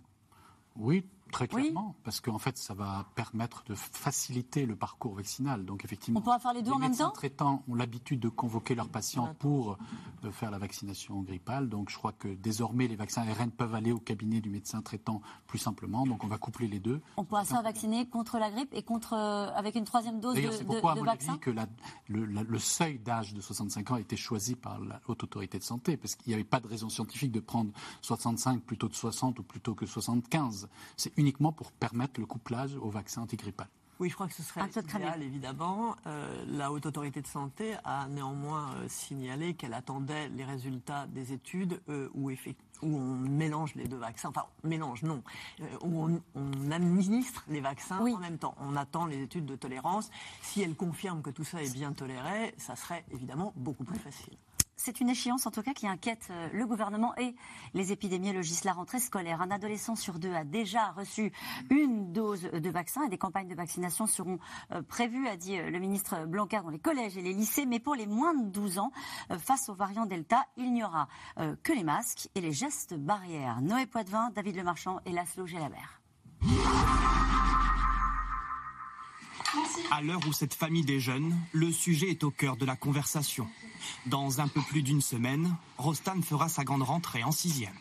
Oui, Très clairement, parce qu'en fait, ça va permettre de faciliter le parcours vaccinal. Donc, effectivement, on pourra faire les deux en même temps. Les traitants ont l'habitude de convoquer leurs patients pour euh, faire la vaccination grippale. Donc, je crois que désormais, les vaccins ARN peuvent aller au cabinet du médecin traitant plus simplement. Donc, on va coupler les deux. On pourra se faire vacciner contre la grippe et contre euh, avec une troisième dose de, c'est pourquoi, de, vaccin. que la, le, le, seuil d'âge de 65 ans a été choisi par la haute autorité de santé, parce qu'il n'y avait pas de raison scientifique de prendre 65 plutôt de 60 ou plutôt que 75. C'est uniquement pour permettre le couplage au vaccin antigrippal. Oui, je crois que ce serait idéal, évidemment. Euh, la Haute Autorité de Santé a néanmoins euh, signalé qu'elle attendait les résultats des études euh, où, où, on mélange les deux vaccins. Enfin, mélange, non. où on, administre les vaccins en même temps. On attend les études de tolérance. Si elle confirme que tout ça est bien toléré, ça serait évidemment beaucoup plus facile. C'est une échéance en tout cas qui inquiète euh, le gouvernement et les épidémiologistes. La rentrée scolaire, un adolescent sur deux a déjà reçu une dose de vaccin et des campagnes de vaccination seront euh, prévues, a dit euh, le ministre Blanquer, dans les collèges et les lycées. Mais pour les moins de 12 ans, face au variant Delta, il n'y aura que les masques et les gestes barrières. Noé Poitvin, David Lemarchand et Laszlo Gelabert. À l'heure où cette famille déjeune, le sujet est au cœur de la conversation. Dans un peu plus d'une semaine, Rostan fera sa grande rentrée en sixième.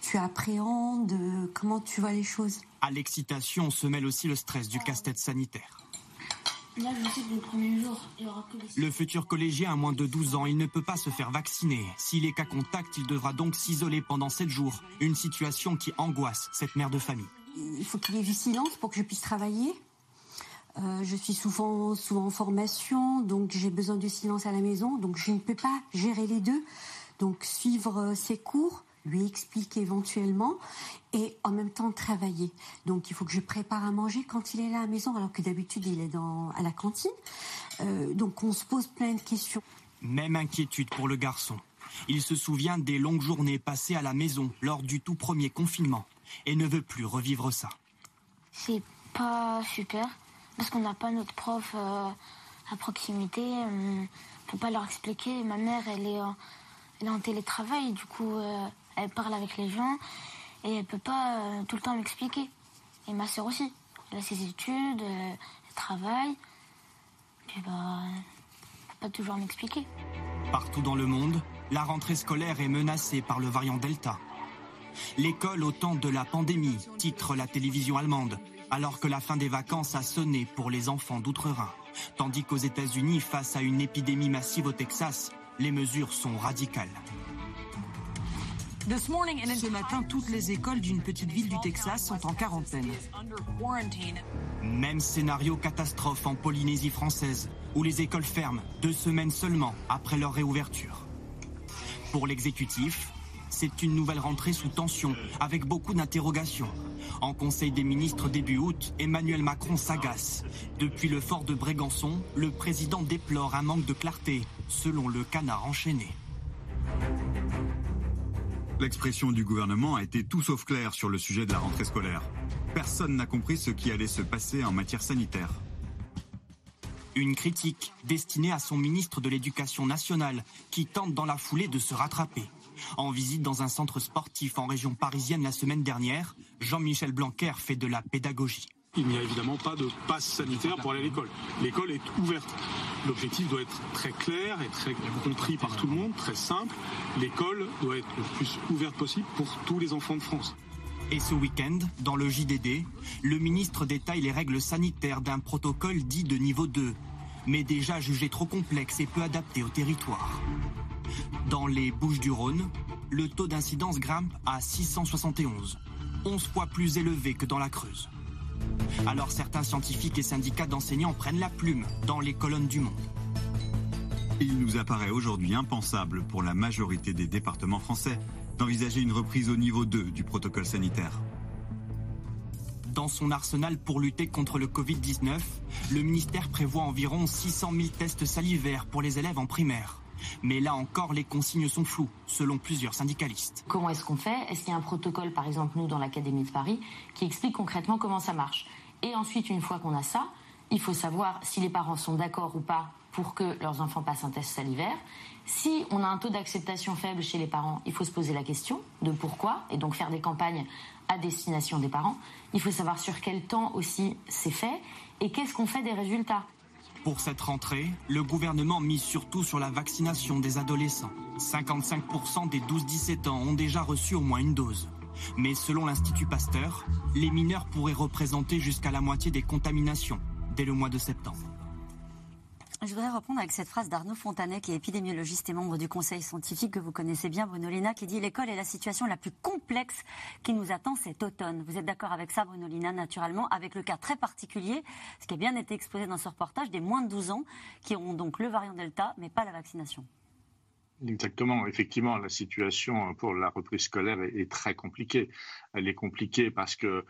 Tu appréhendes Comment tu vois les choses? À l'excitation se mêle aussi le stress du casse-tête sanitaire. Là, je sais que le premier jour, il y aura que Le futur collégien a moins de 12 ans, il ne peut pas se faire vacciner. S'il est cas contact, il devra donc s'isoler pendant 7 jours. Une situation qui angoisse cette mère de famille. Il faut qu'il y ait du silence pour que je puisse travailler? Euh, je suis souvent, souvent en formation, donc j'ai besoin du silence à la maison, donc je ne peux pas gérer les deux. Donc suivre euh, ses cours, lui expliquer éventuellement et en même temps travailler. Donc il faut que je prépare à manger quand il est là à la maison, alors que d'habitude il est dans, à la cantine. Euh, donc on se pose plein de questions. Même inquiétude pour le garçon. Il se souvient des longues journées passées à la maison lors du tout premier confinement et ne veut plus revivre ça. C'est pas super parce qu'on n'a pas notre prof euh, à proximité. On peut pas leur expliquer. Ma mère, elle est, en télétravail, du coup, euh, elle parle avec les gens et elle peut pas euh, tout le temps m'expliquer. Et ma sœur aussi. Elle a ses études, elle travaille. Puis bah, elle peut pas toujours m'expliquer. Partout dans le monde, la rentrée scolaire est menacée par le variant Delta. L'école au temps de la pandémie, titre la télévision allemande, alors que la fin des vacances a sonné pour les enfants d'outre-Rhin. Tandis qu'aux États-Unis, face à une épidémie massive au Texas, les mesures sont radicales. Ce matin, toutes les écoles d'une petite ville du Texas sont en quarantaine. Même scénario catastrophe en Polynésie française, où les écoles ferment deux semaines seulement après leur réouverture. Pour l'exécutif, c'est une nouvelle rentrée sous tension, avec beaucoup d'interrogations. En Conseil des ministres début août, Emmanuel Macron s'agace. Depuis le fort de Brégançon, le président déplore un manque de clarté, selon le canard enchaîné. L'expression du gouvernement a été tout sauf claire sur le sujet de la rentrée scolaire. Personne n'a compris ce qui allait se passer en matière sanitaire. Une critique destinée à son ministre de l'Éducation nationale, qui tente dans la foulée de se rattraper. En visite dans un centre sportif en région parisienne la semaine dernière, Jean-Michel Blanquer fait de la pédagogie. Il n'y a évidemment pas de passe sanitaire pour aller à l'école. L'école est ouverte. L'objectif doit être très clair et très compris par tout le monde, très simple. L'école doit être le plus ouverte possible pour tous les enfants de France. Et ce week-end, dans le JDD, le ministre détaille les règles sanitaires d'un protocole dit de niveau 2, mais déjà jugé trop complexe et peu adapté au territoire. Dans les Bouches-du-Rhône, le taux d'incidence grimpe à 671, 11 fois plus élevé que dans la Creuse. Alors certains scientifiques et syndicats d'enseignants prennent la plume dans les colonnes du monde. Il nous apparaît aujourd'hui impensable pour la majorité des départements français d'envisager une reprise au niveau 2 du protocole sanitaire. Dans son arsenal pour lutter contre le Covid-19, le ministère prévoit environ 600 000 tests salivaires pour les élèves en primaire. Mais là encore, les consignes sont floues, selon plusieurs syndicalistes. Comment est-ce qu'on fait? Est-ce qu'il y a un protocole, par exemple, nous, dans l'Académie de Paris, qui explique concrètement comment ça marche? Et ensuite, une fois qu'on a ça, il faut savoir si les parents sont d'accord ou pas pour que leurs enfants passent un test salivaire. Si on a un taux d'acceptation faible chez les parents, il faut se poser la question de pourquoi et donc faire des campagnes à destination des parents. Il faut savoir sur quel temps aussi c'est fait et qu'est-ce qu'on fait des résultats. Pour cette rentrée, le gouvernement mise surtout sur la vaccination des adolescents. 55% des 12-17 ans ont déjà reçu au moins une dose. Mais selon l'Institut Pasteur, les mineurs pourraient représenter jusqu'à la moitié des contaminations dès le mois de septembre. Je voudrais reprendre avec cette phrase d'Arnaud Fontanet, qui est épidémiologiste et membre du conseil scientifique que vous connaissez bien, Bruno Lina, qui dit L'école est la situation la plus complexe qui nous attend cet automne. Vous êtes d'accord avec ça, Bruno Lina, naturellement, avec le cas très particulier, ce qui a bien été exposé dans ce reportage, des moins de 12 ans qui ont donc le variant Delta, mais pas la vaccination. Exactement. Effectivement, la situation pour la reprise scolaire est, très compliquée. Elle est compliquée parce que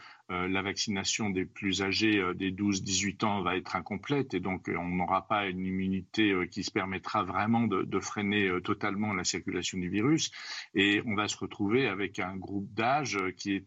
la vaccination des plus âgés, euh, des 12-18 ans, va être incomplète et donc euh, on n'aura pas une immunité qui se permettra vraiment de, freiner totalement la circulation du virus. Et on va se retrouver avec un groupe d'âge qui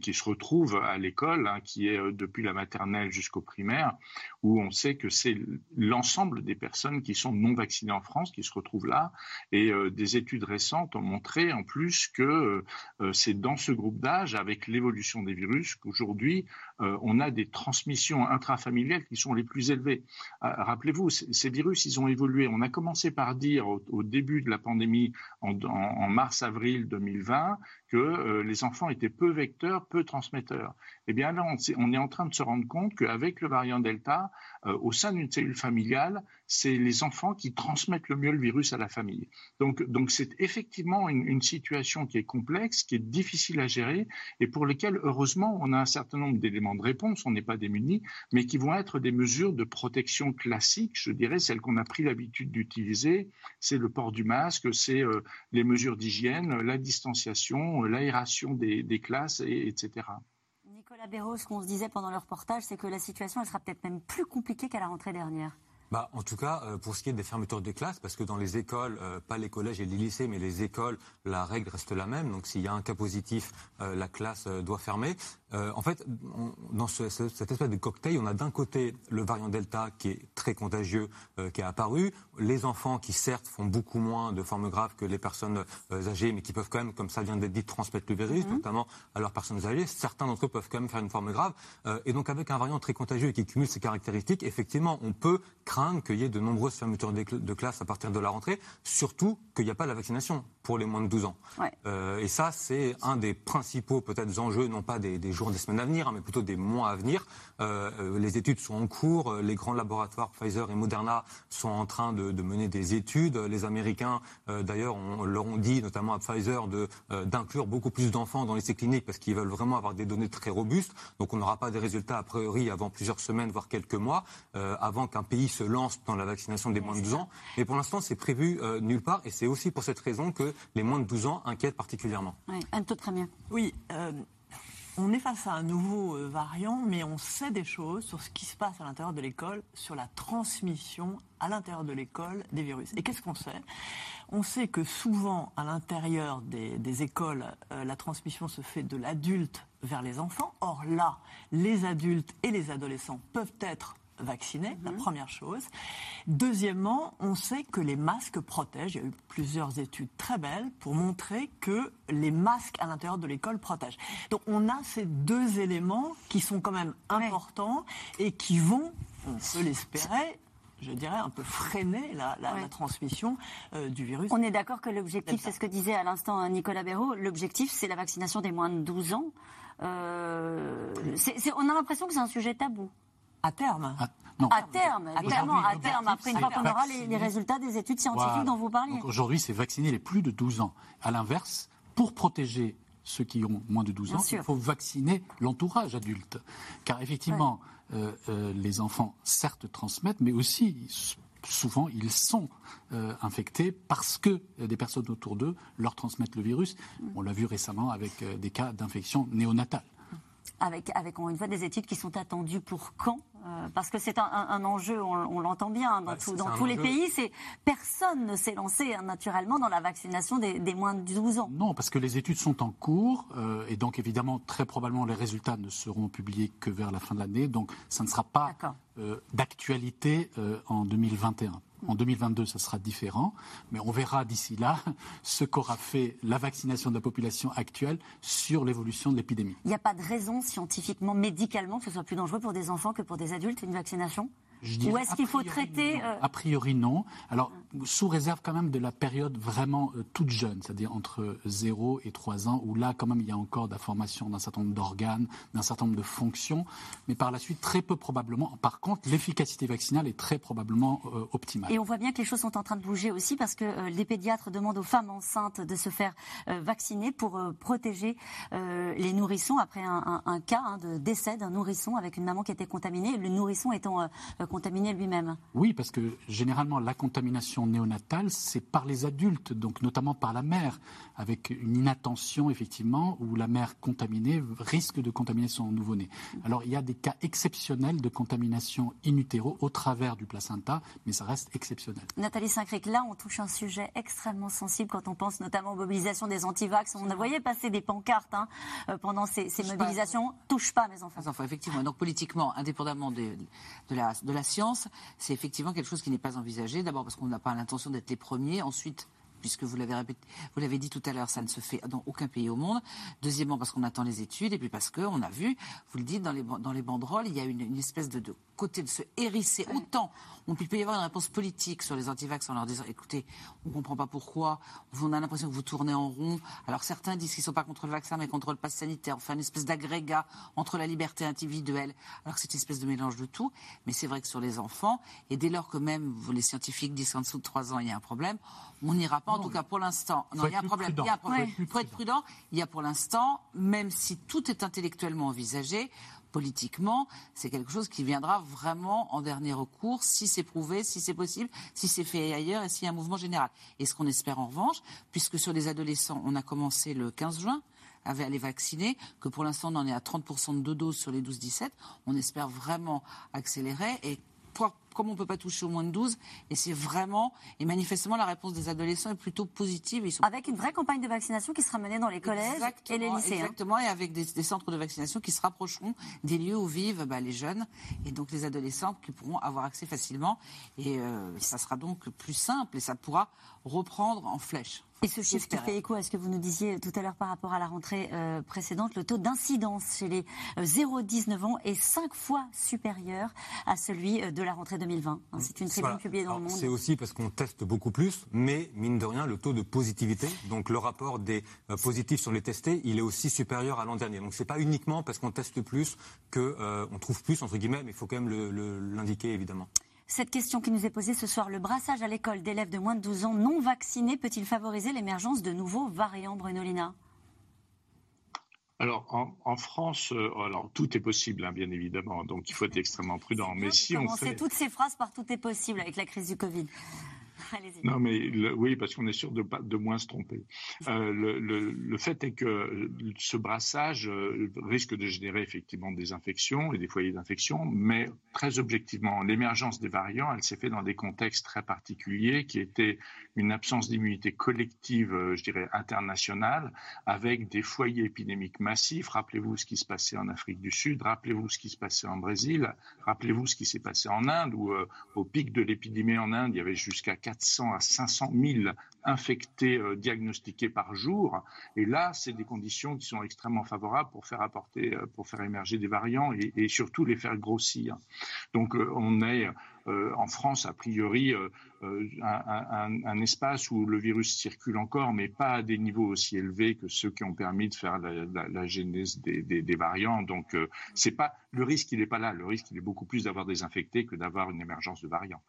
qui se retrouve à l'école, hein, qui est depuis la maternelle jusqu'au primaire, où on sait que c'est l'ensemble des personnes qui sont non vaccinées en France qui se retrouvent là. Et des études récentes ont montré en plus que c'est dans ce groupe d'âge, avec l'évolution des virus, aujourd'hui, euh, on a des transmissions intrafamiliales qui sont les plus élevées. Euh, rappelez-vous, ces virus, ils ont évolué. On a commencé par dire au, début de la pandémie, en, en mars-avril 2020, que euh, les enfants étaient peu vecteurs, peu transmetteurs. Eh bien là, on, est en train de se rendre compte qu'avec le variant Delta, euh, au sein d'une cellule familiale, c'est les enfants qui transmettent le mieux le virus à la famille. Donc, donc c'est effectivement une, situation qui est complexe, qui est difficile à gérer et pour lesquelles, heureusement, on a un certain nombre d'éléments de réponse, on n'est pas démunis, mais qui vont être des mesures de protection classiques, je dirais, celles qu'on a pris l'habitude d'utiliser. C'est le port du masque, c'est euh, les mesures d'hygiène, la distanciation, l'aération des, classes, etc. Nicolas Béraud, ce qu'on se disait pendant le reportage, c'est que la situation, elle sera peut-être même plus compliquée qu'à la rentrée dernière. Bah, en tout cas, euh, pour ce qui est des fermetures de classes, parce que dans les écoles, euh, pas les collèges et les lycées, mais les écoles, la règle reste la même. Donc, s'il y a un cas positif, euh, la classe doit fermer. en fait, dans ce, cette espèce de cocktail, on a d'un côté le variant Delta qui est très contagieux, qui est apparu. Les enfants qui, certes, font beaucoup moins de formes graves que les personnes âgées, mais qui peuvent quand même, comme ça vient d'être dit, transmettre le virus, mhm. notamment à leurs personnes âgées. Certains d'entre eux peuvent quand même faire une forme grave. et donc, avec un variant très contagieux et qui cumule ces caractéristiques, effectivement, on peut craindre qu'il y ait de nombreuses fermetures de classe à partir de la rentrée, surtout qu'il n'y a pas la vaccination pour les moins de 12 ans. Euh, et ça, c'est un des principaux peut-être enjeux, non pas des, jours, des semaines à venir, hein, mais plutôt des mois à venir. Euh, euh, les études sont en cours, les grands laboratoires Pfizer et Moderna sont en train de, mener des études. Les Américains, d'ailleurs, on, leur ont dit, notamment à Pfizer, d'inclure beaucoup plus d'enfants dans les essais cliniques parce qu'ils veulent vraiment avoir des données très robustes. Donc on n'aura pas des résultats a priori avant plusieurs semaines, voire quelques mois, avant qu'un pays se lance dans la vaccination des moins de 12 ans. Mais pour l'instant, c'est prévu euh, nulle part. Et c'est aussi pour cette raison que les moins de 12 ans inquiètent particulièrement. Oui, un très bien. Oui. Euh, on est face à un nouveau euh, variant, mais on sait des choses sur ce qui se passe à l'intérieur de l'école, sur la transmission à l'intérieur de l'école des virus. Et qu'est-ce qu'on sait? On sait que souvent, à l'intérieur des, écoles, la transmission se fait de l'adulte vers les enfants. Or là, les adultes et les adolescents peuvent être vaccinés, la mhm. première chose. Deuxièmement, on sait que les masques protègent. Il y a eu plusieurs études très belles pour montrer que les masques à l'intérieur de l'école protègent. Donc on a ces deux éléments qui sont quand même importants et qui vont, on peut l'espérer, je dirais, un peu freiner la, transmission euh, du virus. On est d'accord que l'objectif, c'est ce que disait à l'instant Nicolas Béraud, l'objectif, c'est la vaccination des moins de 12 ans. Euh, on a l'impression que c'est un sujet tabou. À terme à, non. à terme, évidemment, à terme, après une fois qu'on aura les, résultats des études scientifiques dont vous parliez. Aujourd'hui, c'est vacciner les plus de 12 ans. À l'inverse, pour protéger ceux qui ont moins de 12 ans, il faut vacciner l'entourage adulte. Car effectivement, euh, euh, les enfants, certes, transmettent, mais aussi, souvent, ils sont euh, infectés parce que des personnes autour d'eux leur transmettent le virus. On l'a vu récemment avec des cas d'infection néonatale avec, avec une fois des études qui sont attendues pour quand euh, Parce que c'est un, enjeu, on, l'entend bien, dans, dans tous les pays, c'est personne ne s'est lancé hein, naturellement dans la vaccination des, moins de 12 ans. Non, parce que les études sont en cours euh, et donc évidemment très probablement les résultats ne seront publiés que vers la fin de l'année, donc ça ne sera pas euh, d'actualité en 2021. En 2022, ça sera différent, mais on verra d'ici là ce qu'aura fait la vaccination de la population actuelle sur l'évolution de l'épidémie. Il n'y a pas de raison scientifiquement, médicalement, que ce soit plus dangereux pour des enfants que pour des adultes, une vaccination? Ou est-ce qu'il faut traiter euh, A priori non. Alors sous réserve quand même de la période vraiment euh, toute jeune, c'est-à-dire entre 0 et 3 ans, où là quand même il y a encore de la formation d'un certain nombre d'organes, d'un certain nombre de fonctions, mais par la suite très peu probablement. Par contre, l'efficacité vaccinale est très probablement euh, optimale. Et on voit bien que les choses sont en train de bouger aussi parce que euh, les pédiatres demandent aux femmes enceintes de se faire vacciner pour protéger les nourrissons après un, cas hein, de décès d'un nourrisson avec une maman qui était contaminée, le nourrisson étant contaminé lui-même. Oui, parce que généralement la contamination néonatale, c'est par les adultes, donc notamment par la mère, avec une inattention effectivement où la mère contaminée risque de contaminer son nouveau-né. Alors il y a des cas exceptionnels de contamination in utero au travers du placenta, mais ça reste exceptionnel. Nathalie Saint-Cric, là on touche un sujet extrêmement sensible quand on pense notamment aux mobilisations des antivax. On a voyé passer des pancartes hein, euh, pendant ces, mobilisations. touche pas mes enfants. enfants, effectivement. Donc politiquement, indépendamment de, de, la, de la science, c'est effectivement quelque chose qui n'est pas envisagé. D'abord parce qu'on n'a pas l'intention d'être les premiers. Ensuite, puisque vous l'avez vous l'avez dit tout à l'heure, ça ne se fait dans aucun pays au monde. Deuxièmement, parce qu'on attend les études, et puis parce qu'on a vu, vous le dites, dans les, dans les banderoles, il y a une, espèce de, côté de se hérisser autant. On peut y avoir une réponse politique sur les antivax en leur disant, écoutez, on ne comprend pas pourquoi, on a l'impression que vous tournez en rond. Alors certains disent qu'ils ne sont pas contre le vaccin, mais contre le pass sanitaire. Enfin, une espèce d'agrégat entre la liberté individuelle. Alors c'est une espèce de mélange de tout. Mais c'est vrai que sur les enfants, et dès lors que même les scientifiques disent qu'en dessous de 3 ans, il y a un problème, on n'ira pas, en tout cas pour l'instant. Non, il y a un problème. Il y a un problème. Il faut être prudent. Il y a pour l'instant, même si tout est intellectuellement envisagé, politiquement, c'est quelque chose qui viendra vraiment en dernier recours, si c'est prouvé, si c'est possible, si c'est fait ailleurs et s'il y a un mouvement général. Et ce qu'on espère en revanche, puisque sur les adolescents, on a commencé le 15 juin, à les vacciner, que pour l'instant on en est à 30% de deux doses sur les 12-17, on espère vraiment accélérer et comme on ne peut pas toucher au moins de 12, et c'est vraiment, et manifestement, la réponse des adolescents est plutôt positive. Ils sont... Avec une vraie campagne de vaccination qui sera menée dans les collèges et les lycées. Hein. Exactement, et avec des, centres de vaccination qui se rapprocheront des lieux où vivent bah, les jeunes, et donc les adolescents qui pourront avoir accès facilement. Et euh, ça sera donc plus simple, et ça pourra reprendre en flèche. Et ce chiffre qui fait écho à ce que vous nous disiez tout à l'heure par rapport à la rentrée euh, précédente, le taux d'incidence chez les 0-19 euh, ans est cinq fois supérieur à celui de la rentrée 2020. C'est une tribune publiée dans le Monde. C'est aussi parce qu'on teste beaucoup plus, mais mine de rien, le taux de positivité, donc le rapport des positifs sur les testés, il est aussi supérieur à l'an dernier. Donc c'est pas uniquement parce qu'on teste plus qu'on on trouve plus entre guillemets, mais il faut quand même l'indiquer évidemment. Cette question qui nous est posée ce soir, le brassage à l'école d'élèves de moins de 12 ans non vaccinés peut-il favoriser l'émergence de nouveaux variants, Brunolina alors en, France, euh, alors tout est possible, hein, bien évidemment, donc il faut être extrêmement prudent. Mais si on fait toutes ces phrases par tout est possible avec la crise du Covid. Non, mais oui, parce qu'on est sûr de, moins se tromper. Euh, le, fait est que ce brassage euh, risque de générer effectivement des infections et des foyers d'infection, mais très objectivement, l'émergence des variants, elle s'est faite dans des contextes très particuliers qui étaient une absence d'immunité collective, euh, je dirais, internationale, avec des foyers épidémiques massifs. Rappelez-vous ce qui se passait en Afrique du Sud, rappelez-vous ce qui se passait en Brésil, rappelez-vous ce qui s'est passé en Inde, où au pic de l'épidémie en Inde, il y avait jusqu'à 400 à 500 000 infectés euh, diagnostiqués par jour. Et là, c'est des conditions qui sont extrêmement favorables pour faire apporter, euh, pour faire émerger des variants et, surtout les faire grossir. Donc, euh, on est en France, a priori, un, espace où le virus circule encore, mais pas à des niveaux aussi élevés que ceux qui ont permis de faire la, genèse des, variants. Donc, c'est pas le risque, il n'est pas là. Le risque, il est beaucoup plus d'avoir des infectés que d'avoir une émergence de variants.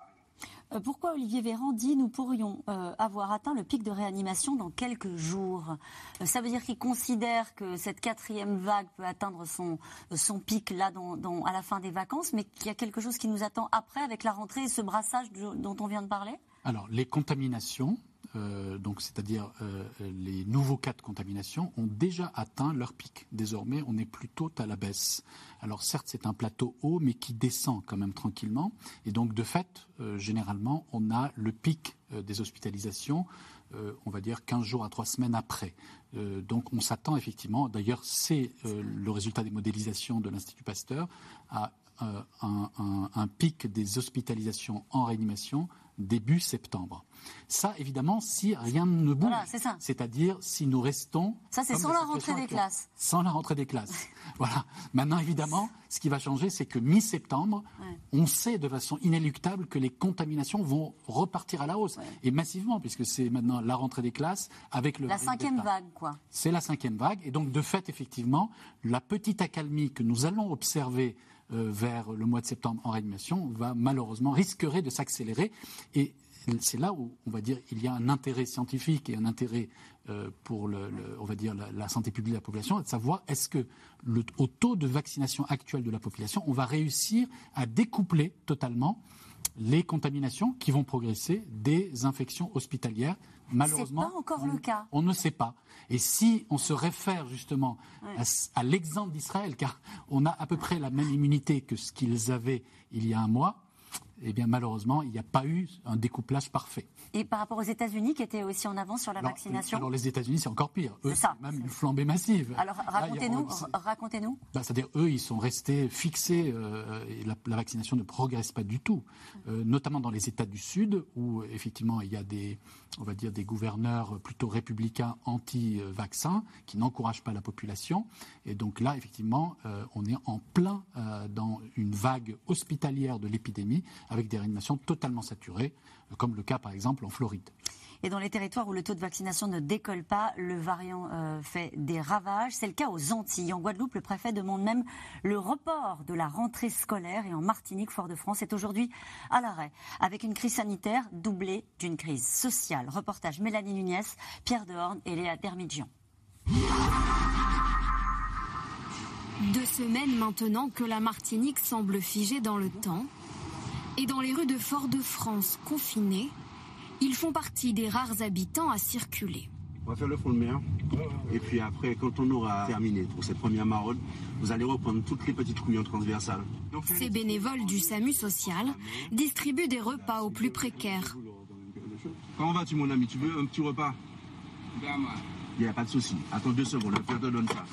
Euh, pourquoi Olivier Véran dit nous pourrions euh, avoir atteint le pic de réanimation dans quelques jours euh, Ça veut dire qu'il considère que cette quatrième vague peut atteindre son, son pic là à la fin des vacances, mais qu'il y a quelque chose qui nous attend après avec la rentrée et ce brassage dont on vient de parler? Alors, les contaminations, euh, donc c'est-à-dire euh, les nouveaux cas de contamination, ont déjà atteint leur pic. Désormais, on est plutôt à la baisse. Alors certes, c'est un plateau haut, mais qui descend quand même tranquillement. Et donc, de fait, euh, généralement, on a le pic des hospitalisations, on va dire 15 jours à 3 semaines après. donc on s'attend effectivement, d'ailleurs c'est le résultat des modélisations de l'Institut Pasteur, à un, un pic des hospitalisations en réanimation début septembre. Ça, évidemment, si rien ne bouge. C'est-à-dire si nous restons. Ça, c'est sans la rentrée des classes. Sans la rentrée des classes. voilà. Maintenant, évidemment, ce qui va changer, c'est que mi-septembre, on sait de façon inéluctable que les contaminations vont repartir à la hausse. Et massivement, puisque c'est maintenant la rentrée des classes avec le. La cinquième vague, quoi. C'est la cinquième vague. Et donc, de fait, effectivement, la petite accalmie que nous allons observer euh, vers le mois de septembre en réanimation va malheureusement risquerait de s'accélérer. Et c'est là où on va dire il y a un intérêt scientifique et un intérêt euh, pour le, on va dire la, santé publique de la population, de savoir est-ce que le, au taux de vaccination actuel de la population, on va réussir à découpler totalement les contaminations qui vont progresser des infections hospitalières? Malheureusement, pas encore le cas. On ne sait pas. Et si on se réfère justement à, l'exemple d'Israël, car on a à peu près la même immunité que ce qu'ils avaient il y a un mois, eh bien malheureusement, il n'y a pas eu un découplage parfait. Et par rapport aux États-Unis qui étaient aussi en avance sur la vaccination Alors les États-Unis, c'est encore pire. Eux, c'est même une flambée massive. Alors racontez-nous. Racontez-nous. Bah, c'est-à-dire eux, ils sont restés fixés. Euh, et la, vaccination ne progresse pas du tout, euh, notamment dans les États du Sud où effectivement il y a des, on va dire des gouverneurs plutôt républicains anti-vaccins qui n'encouragent pas la population. Et donc là, effectivement, euh, on est en plein dans une vague hospitalière de l'épidémie avec des réanimations totalement saturées, comme le cas par exemple en Floride. Et dans les territoires où le taux de vaccination ne décolle pas, le variant euh, fait des ravages. C'est le cas aux Antilles. En Guadeloupe, le préfet demande même le report de la rentrée scolaire. Et en Martinique, Fort-de-France est aujourd'hui à l'arrêt, avec une crise sanitaire doublée d'une crise sociale. Reportage Mélanie Nunez, Pierre Dehorne et Léa Dermidjian. Deux semaines maintenant que la Martinique semble figée dans le temps. Et dans les rues de Fort-de-France confinées, ils font partie des rares habitants à circuler. On va faire le fond de mer. Et puis après, quand on aura terminé pour cette première maraude, vous allez reprendre toutes les petites couillons transversales. Ces bénévoles du SAMU social distribuent des repas aux plus précaires. Comment vas-tu, mon ami? Tu veux un petit repas? Il n'y a pas de souci. Attends deux secondes, le père te donne ça.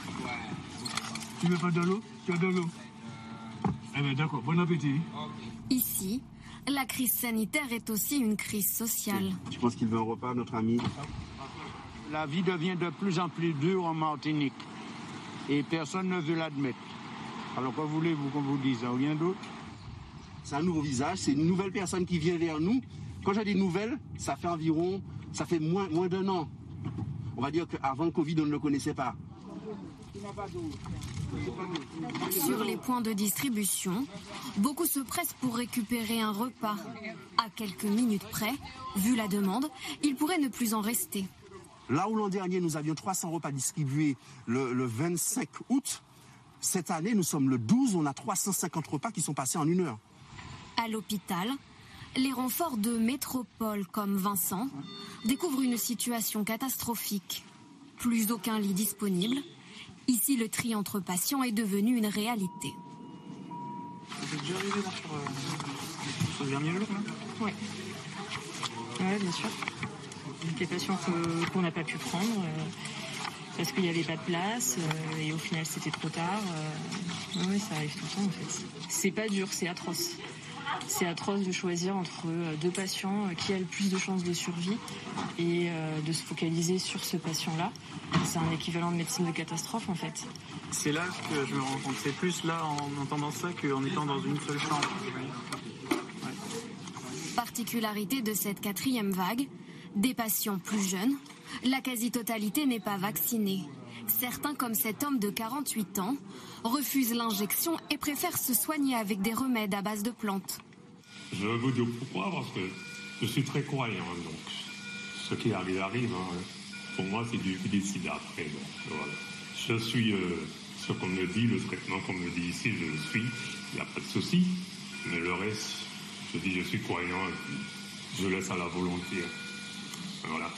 Tu veux pas de l'eau? Tu as de l'eau? Eh bien, d'accord. Bon appétit. Ici, la crise sanitaire est aussi une crise sociale. Tu penses qu'il veut un repas, notre ami? La vie devient de plus en plus dure en Martinique et personne ne veut l'admettre. Alors que voulez-vous qu'on vous dise? Rien d'autre? C'est un nouveau visage, c'est une nouvelle personne qui vient vers nous. Quand j'ai dis nouvelle, ça fait environ, ça fait moins, moins d'un an. On va dire qu'avant le Covid, on ne le connaissait pas. Sur les points de distribution, beaucoup se pressent pour récupérer un repas. À quelques minutes près, vu la demande, il pourrait ne plus en rester. Là où l'an dernier, nous avions 300 repas distribués le, 25 août, cette année, nous sommes le 12, on a 350 repas qui sont passés en une heure. À l'hôpital, les renforts de métropole comme Vincent découvrent une situation catastrophique. Plus aucun lit disponible, Ici, le tri entre patients est devenu une réalité. Vous êtes déjà arrivé là sur, euh, sur le dernier jour Oui. Oui, bien sûr. Des patients qu'on n'a pas pu prendre euh, parce qu'il n'y avait pas de place euh, et au final c'était trop tard. oui, ça arrive tout le temps en fait. C'est pas dur, c'est atroce c'est atroce de choisir entre euh, deux patients euh, qui a le plus de chances de survie et euh, de se focaliser sur ce patient-là. C'est un équivalent de médecine de catastrophe en fait. C'est là que je me rends compte. C'est plus là en entendant ça qu'en étant dans une seule chambre. Particularité de cette quatrième vague, des patients plus jeunes, la quasi-totalité n'est pas vaccinée. Certains, comme cet homme de 48 ans, refusent l'injection et préfèrent se soigner avec des remèdes à base de plantes. Je vais vous dire pourquoi, parce que je suis très croyant. Donc, ce qui arrive, arrive. Hein. Pour moi, c'est du décide après. Je suis euh, ce qu'on me dit, le traitement qu'on me dit ici, je le suis. Il n'y a pas de souci. Mais le reste, je dis, je suis croyant. je laisse à la volonté. Voilà.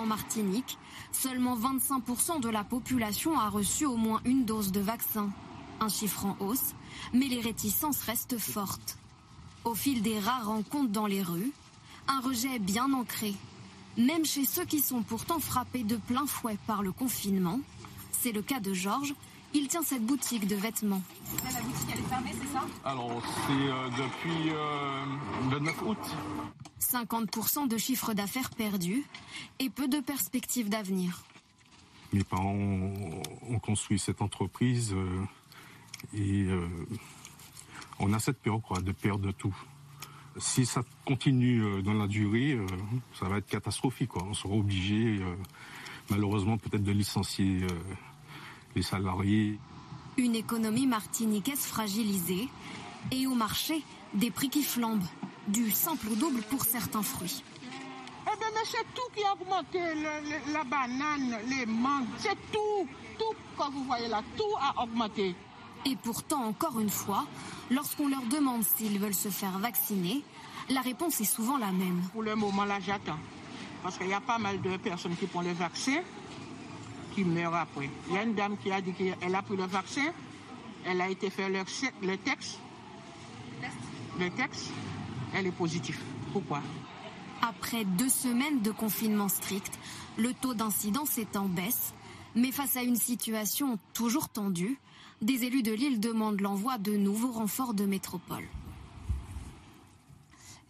En Martinique, seulement 25% de la population a reçu au moins une dose de vaccin. Un chiffre en hausse, mais les réticences restent fortes. Au fil des rares rencontres dans les rues, un rejet bien ancré. Même chez ceux qui sont pourtant frappés de plein fouet par le confinement. C'est le cas de Georges. Il tient cette boutique de vêtements. La boutique, elle est fermée, c'est ça? Alors, c'est euh, depuis euh, le 9 août. 50% de chiffre d'affaires perdu et peu de perspectives d'avenir. Mes parents ont construit cette entreprise euh, et euh, on a cette peur quoi, de perdre tout. Si ça continue euh, dans la durée, ça va être catastrophique. Quoi. On sera obligé, malheureusement, peut-être de licencier les salariés. Une économie martiniquaise fragilisée et au marché, des prix qui flambent du simple au double pour certains fruits. Eh bien, mais c'est tout qui a augmenté, la banane, les mangues, c'est tout, tout, comme vous voyez là, tout a augmenté. Et pourtant, encore une fois, lorsqu'on leur demande s'ils veulent se faire vacciner, la réponse est souvent la même. Pour le moment, là, j'attends. Parce qu'il y a pas mal de personnes qui prennent le vaccin, qui meurent après. Il y a une dame qui a dit qu'elle a pris le vaccin, elle a été faire le, le texte, le texte, elle est positive. Pourquoi? Après deux semaines de confinement strict, le taux d'incidence est en baisse. Mais face à une situation toujours tendue, des élus de l'île demandent l'envoi de nouveaux renforts de métropole.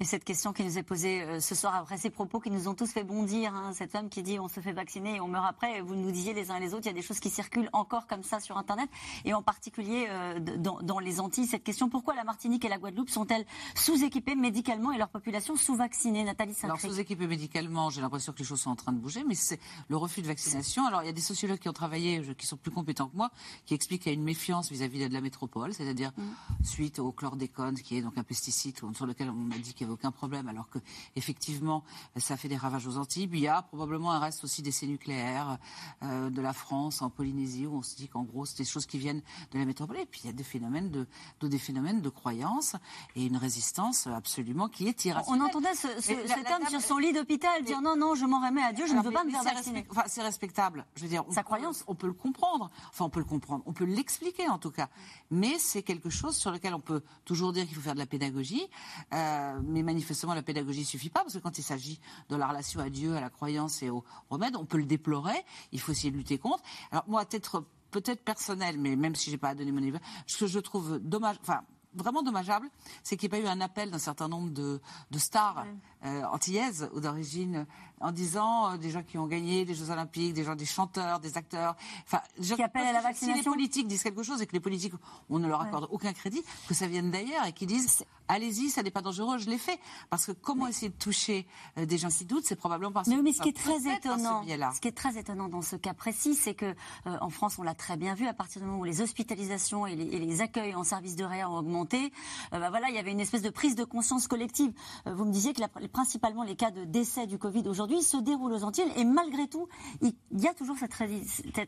Et cette question qui nous est posée euh, ce soir après ces propos qui nous ont tous fait bondir, hein, cette femme qui dit on se fait vacciner et on meurt après, et vous nous disiez les uns et les autres, il y a des choses qui circulent encore comme ça sur Internet, et en particulier euh, dans, dans, les Antilles. Cette question, pourquoi la Martinique et la Guadeloupe sont-elles sous-équipées médicalement et leur population sous-vaccinée? Nathalie saint Alors sous-équipées médicalement, j'ai l'impression que les choses sont en train de bouger, mais c'est le refus de vaccination. Alors il y a des sociologues qui ont travaillé, qui sont plus compétents que moi, qui expliquent qu'il y a une méfiance vis-à-vis de la métropole, c'est-à-dire mm. suite au chlordécone, qui est donc un pesticide sur lequel on m'a dit qu'il avait aucun problème, alors que effectivement ça fait des ravages aux Antilles. il y a probablement un reste aussi d'essais nucléaires euh, de la France en Polynésie où on se dit qu'en gros c'est des choses qui viennent de la métropole. Et puis il y a des phénomènes de, de des phénomènes de croyance et une résistance absolument qui est irrationnelle. On entendait ce, ce, cet homme sur son lit d'hôpital dire non non je m'en remets à Dieu, je ne veux pas me faire vacciner. Enfin c'est respectable. Je veux dire sa croyance, on peut le comprendre. Enfin on peut le comprendre, on peut l'expliquer en tout cas. Mais c'est quelque chose sur lequel on peut toujours dire qu'il faut faire de la pédagogie, euh, mais manifestement la pédagogie suffit pas, parce que quand il s'agit de la relation à Dieu, à la croyance et au remède, on peut le déplorer, il faut essayer de lutter contre. Alors moi, peut-être peut-être personnel, mais même si j'ai pas à donner mon avis, ce que je trouve dommage, enfin vraiment dommageable, c'est qu'il n'y ait pas eu un appel d'un certain nombre de, de stars euh, antillaises ou d'origine en disant euh, des gens qui ont gagné des Jeux Olympiques, des gens, des chanteurs, des acteurs. Enfin, qui appellent à la vaccination. Si les politiques disent quelque chose et que les politiques, on ne leur accorde aucun crédit, que ça vienne d'ailleurs et qu'ils disent allez-y, ça n'est pas dangereux, je l'ai fait. Parce que comment essayer de toucher euh, des gens qui doutent, c'est probablement parce mais, mais ce qui est très étonnant, ce, qui est très étonnant dans ce cas précis, c'est que euh, en France, on l'a très bien vu, à partir du moment où les hospitalisations et les, accueils en service de réa ont augmenté, bah voilà, il y avait une espèce de prise de conscience collective. vous me disiez que la, principalement les cas de décès du Covid aujourd'hui se déroulent aux Antilles et malgré tout, il y a toujours cette,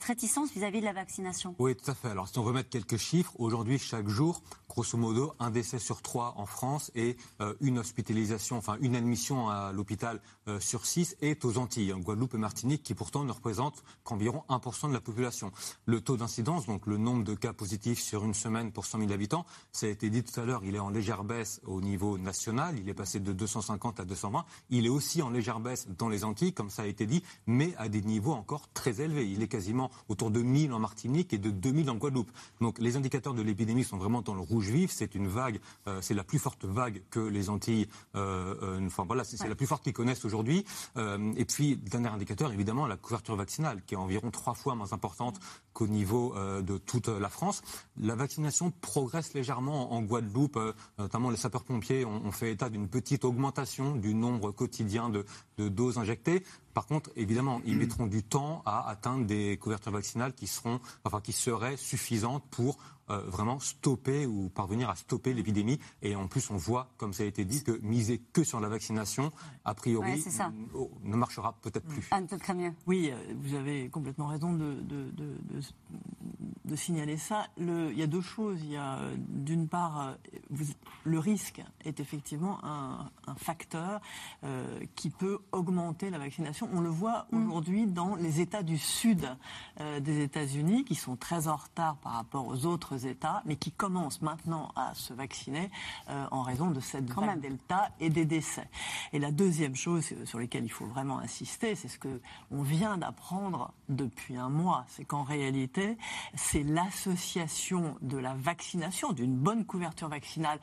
réticence vis-à-vis de la vaccination. Oui, tout à fait. Alors si on veut mettre quelques chiffres, aujourd'hui, chaque jour, grosso modo, un décès sur trois en France et euh, une hospitalisation, enfin une admission à l'hôpital euh, sur six est aux Antilles, en Guadeloupe et Martinique, qui pourtant ne représentent qu'environ 1% de la population. Le taux d'incidence, donc le nombre de cas positifs sur une semaine pour 100 000 habitants, ça a été dit tout à l'heure, il est en légère baisse au niveau national, il est passé de 250 à 220. Il est aussi en légère baisse dans les Antilles, comme ça a été dit, mais à des niveaux encore très élevés. Il est quasiment autour de 1000 en Martinique et de 2000 en Guadeloupe. Donc les indicateurs de l'épidémie sont vraiment dans le rouge vif. C'est une vague, euh, c'est la plus forte vague que les Antilles, euh, euh, enfin voilà, c'est la plus forte qu'ils connaissent aujourd'hui. et puis, dernier indicateur, évidemment, la couverture vaccinale, qui est environ trois fois moins importante qu'au niveau de toute la France. La vaccination progresse légèrement en Guadeloupe, notamment les sapeurs-pompiers ont, fait état d'une petite augmentation du nombre quotidien de doses injectées. Par contre, évidemment, ils mettront du temps à atteindre des couvertures vaccinales qui seront, enfin, qui seraient suffisantes pour euh, vraiment stopper ou parvenir à stopper l'épidémie. Et en plus, on voit, comme ça a été dit, que miser que sur la vaccination, a priori, ne marchera peut-être plus. Anne mieux. Oui, euh, vous avez complètement raison de, de, signaler ça. Le, il y a deux choses. Il y a euh, d'une part, le risque est effectivement un, facteur qui peut augmenter la vaccination. On le voit mm. aujourd'hui dans les États du sud des États-Unis qui sont très en retard par rapport aux autres États, mais qui commencent maintenant à se vacciner euh, en raison de cette vague Delta et des décès. Et la deuxième chose sur laquelle il faut vraiment insister, c'est ce que on vient d'apprendre depuis un mois, c'est qu'en réalité, c'est l'association de la vaccination, d'une bonne couverture vaccinale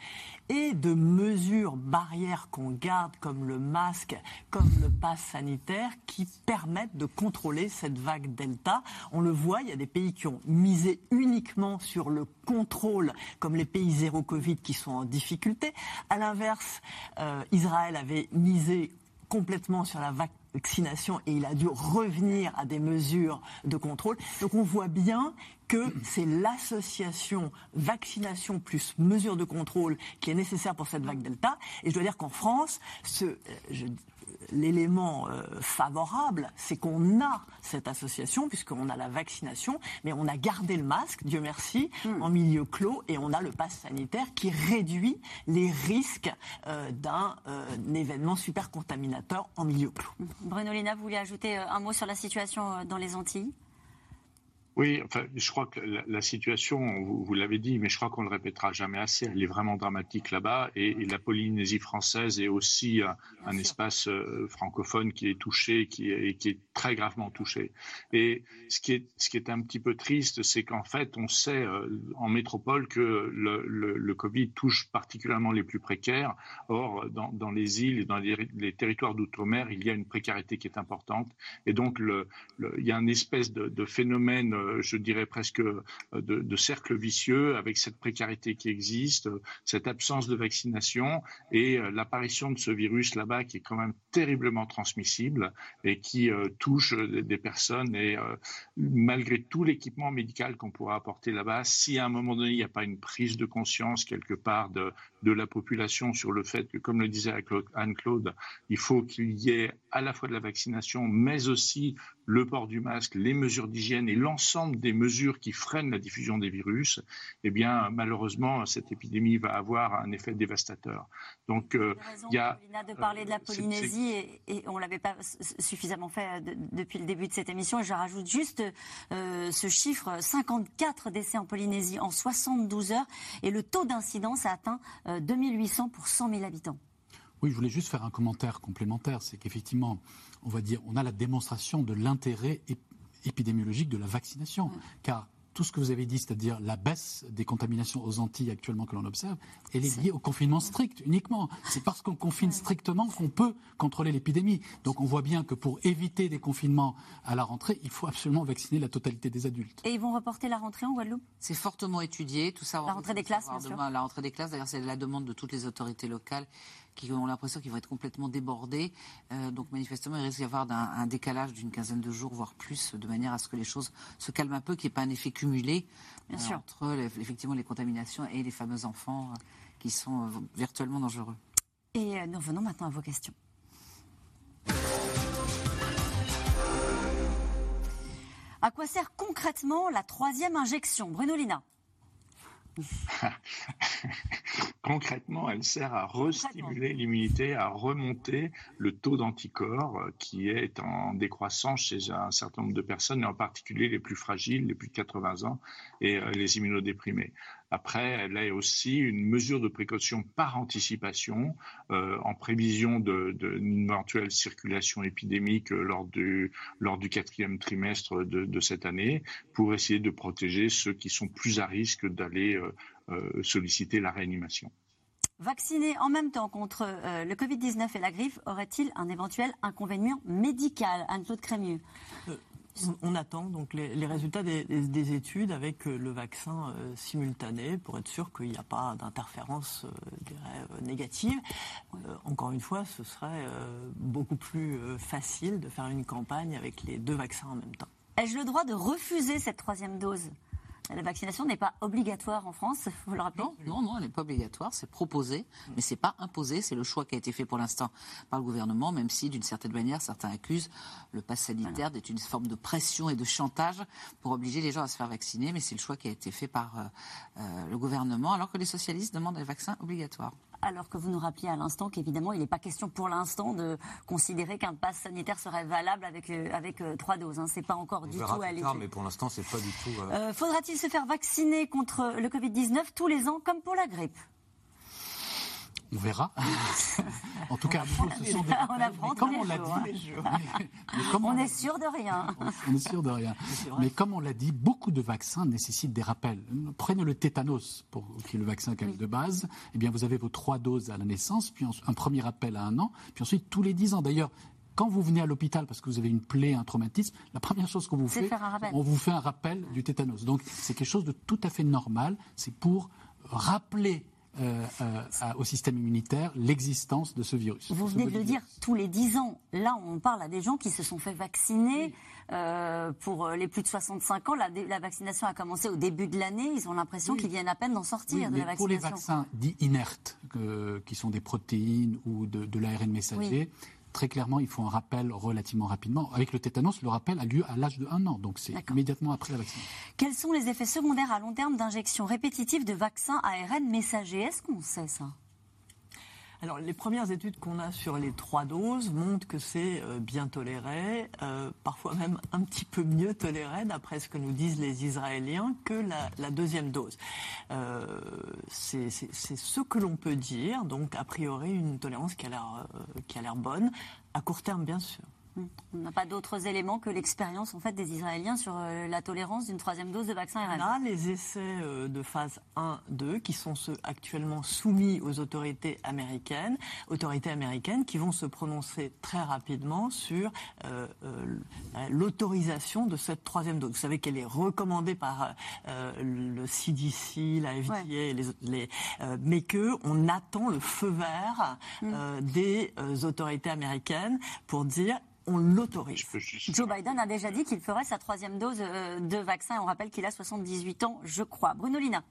et de mesures barrières qu'on garde comme le masque, comme le pass sanitaire, qui permettent de contrôler cette vague Delta. On le voit, il y a des pays qui ont misé uniquement sur le contrôle, comme les pays zéro Covid qui sont en difficulté. À l'inverse, euh, Israël avait misé complètement sur la vaccination et il a dû revenir à des mesures de contrôle. Donc on voit bien que c'est l'association vaccination plus mesures de contrôle qui est nécessaire pour cette vague Delta. Et je dois dire qu'en France, ce, euh, je, l'élément euh, favorable, c'est qu'on a cette association, puisqu'on a la vaccination, mais on a gardé le masque, Dieu merci, hmm. en milieu clos, et on a le pass sanitaire qui réduit les risques euh, d'un euh, événement super contaminateur en milieu clos. Bruno Lina, vous voulez ajouter un mot sur la situation dans les Antilles? Oui, enfin, je crois que la, situation, vous, l'avez dit, mais je crois qu'on ne le répétera jamais assez, elle est vraiment dramatique là-bas. Et, la Polynésie française est aussi un, espace euh, francophone qui est touché, qui est, qui est très gravement touché. Et ce qui est, ce qui est un petit peu triste, c'est qu'en fait, on sait euh, en métropole que le, le, Covid touche particulièrement les plus précaires. Or, dans, dans les îles et dans les, les territoires d'outre-mer, il y a une précarité qui est importante. Et donc, le, il y a une espèce de, de phénomène je dirais presque euh, de, cercle vicieux avec cette précarité qui existe, cette absence de vaccination et euh, l'apparition de ce virus là-bas qui est quand même terriblement transmissible et qui euh, touche des personnes. Et malgré tout l'équipement médical qu'on pourra apporter là-bas, si à un moment donné il n'y a pas une prise de conscience quelque part de, de la population sur le fait que, comme le disait Anne-Claude, il faut qu'il y ait à la fois de la vaccination, mais aussi le port du masque, les mesures d'hygiène et l'ensemble des mesures qui freinent la diffusion des virus, eh bien, malheureusement, cette épidémie va avoir un effet dévastateur. Donc, euh, il y a de parler de la euh, Polynésie et, on l'avait pas suffisamment fait euh, depuis le début de cette émission. Et je rajoute juste ce chiffre 54 décès en Polynésie en 72 heures et le taux d'incidence a atteint 2800 pour 100 000 habitants. Oui, je voulais juste faire un commentaire complémentaire. C'est qu'effectivement, on va dire, on a la démonstration de l'intérêt épidémiologique de la vaccination. Car tout ce que vous avez dit, c'est-à-dire la baisse des contaminations aux Antilles actuellement que l'on observe, elle est liée au confinement strict uniquement. C'est parce qu'on confine strictement qu'on peut contrôler l'épidémie. Donc on voit bien que pour éviter des confinements à la rentrée, il faut absolument vacciner la totalité des adultes. Et ils vont reporter la rentrée en Guadeloupe? C'est fortement étudié, tout ça. La rentrée des classes, bien sûr. La rentrée des classes, d'ailleurs, c'est la demande de toutes les autorités locales qui ont l'impression qu'ils vont être complètement débordés. Euh, donc manifestement, il risque d'y avoir un, décalage d'une quinzaine de jours, voire plus, de manière à ce que les choses se calment un peu, qu'il n'y ait pas un effet cumulé euh, entre effectivement les contaminations et les fameux enfants euh, qui sont virtuellement dangereux. Et nous venons maintenant à vos questions. À quoi sert concrètement la troisième injection? Bruno Lina Concrètement, elle sert à restimuler l'immunité, à remonter le taux d'anticorps euh, qui est en décroissance chez un certain nombre de personnes, et en particulier les plus fragiles, les plus de 80 ans et euh, les immunodéprimés. Après, elle est aussi une mesure de précaution par anticipation euh, en prévision d'une éventuelle circulation épidémique lors du, lors du quatrième trimestre de, cette année pour essayer de protéger ceux qui sont plus à risque d'aller euh, solliciter la réanimation. Vacciner en même temps contre le Covid-19 et la grippe aurait-il un éventuel inconvénient médical? Anne-Claude Crémieux on, attend donc les, résultats des, études avec euh, le vaccin euh, simultané pour être sûr qu'il n'y a pas d'interférence euh, négative. encore une fois, ce serait beaucoup plus facile de faire une campagne avec les deux vaccins en même temps. Ai-je le droit de refuser cette troisième dose? La vaccination n'est pas obligatoire en France, vous le rappelez Non, non, elle n'est pas obligatoire, c'est proposé, mais c'est pas imposé. C'est le choix qui a été fait pour l'instant par le gouvernement, même si d'une certaine manière certains accusent le pass sanitaire d'être une forme de pression et de chantage pour obliger les gens à se faire vacciner, mais c'est le choix qui a été fait par euh, euh, le gouvernement, alors que les socialistes demandent un vaccin obligatoire alors que vous nous rappeliez à l'instant qu'évidemment, il n'est pas question pour l'instant de considérer qu'un pass sanitaire serait valable avec, euh, avec euh, trois doses. Hein. Ce n'est pas encore du tout à l'étude. Mais pour l'instant, c'est pas du tout. Euh, faudra-t-il se faire vacciner contre le Covid-19 tous les ans comme pour la grippe? On verra. en tout cas, ce sont des on apprend comme on l'a dit, on, est sûr de rien. on est sûr de rien. Mais comme on l'a dit, beaucoup de vaccins nécessitent des rappels. Prenez le tétanos, pour, qui est le vaccin quand même de base. Eh bien, vous avez vos trois doses à la naissance, puis un premier rappel à un an, puis ensuite tous les dix ans. D'ailleurs, quand vous venez à l'hôpital parce que vous avez une plaie, un traumatisme, la première chose qu'on vous fait, on vous fait un rappel du tétanos. Donc c'est quelque chose de tout à fait normal. C'est pour rappeler euh, euh, au système immunitaire l'existence de ce virus. Vous venez de le dire, tous les 10 ans. Là, on parle à des gens qui se sont fait vacciner. Euh, pour les plus de 65 ans, la, la, vaccination a commencé au début de l'année. Ils ont l'impression qu'ils viennent à peine d'en sortir de la vaccination. Pour les vaccins dits inertes, qui sont des protéines ou de, de l'ARN messager, très clairement, il faut un rappel relativement rapidement. Avec le tétanos, le rappel a lieu à l'âge de 1 an, donc c'est immédiatement après la vaccination. Quels sont les effets secondaires à long terme d'injection répétitive de vaccins ARN messager? Est-ce qu'on sait ça? Alors, les premières études qu'on a sur les trois doses montrent que c'est euh, bien toléré, euh, parfois même un petit peu mieux toléré, d'après ce que nous disent les Israéliens, que la, deuxième dose. Euh, c'est ce que l'on peut dire, donc a priori une tolérance qui a l'air bonne, à court terme bien sûr. On n'a pas d'autres éléments que l'expérience en fait des Israéliens sur euh, la tolérance d'une troisième dose de vaccin RNA. On a les essais euh, de phase 1-2 qui sont ceux actuellement soumis aux autorités américaines, autorités américaines qui vont se prononcer très rapidement sur euh, l'autorisation de cette troisième dose. Vous savez qu'elle est recommandée par le CDC, la FDA, les, mais que on attend le feu vert mm. des autorités américaines pour dire on l'autorise. Joe Biden a déjà dit qu'il ferait sa troisième dose euh, de vaccin. On rappelle qu'il a 78 ans, je crois. Bruno Lina.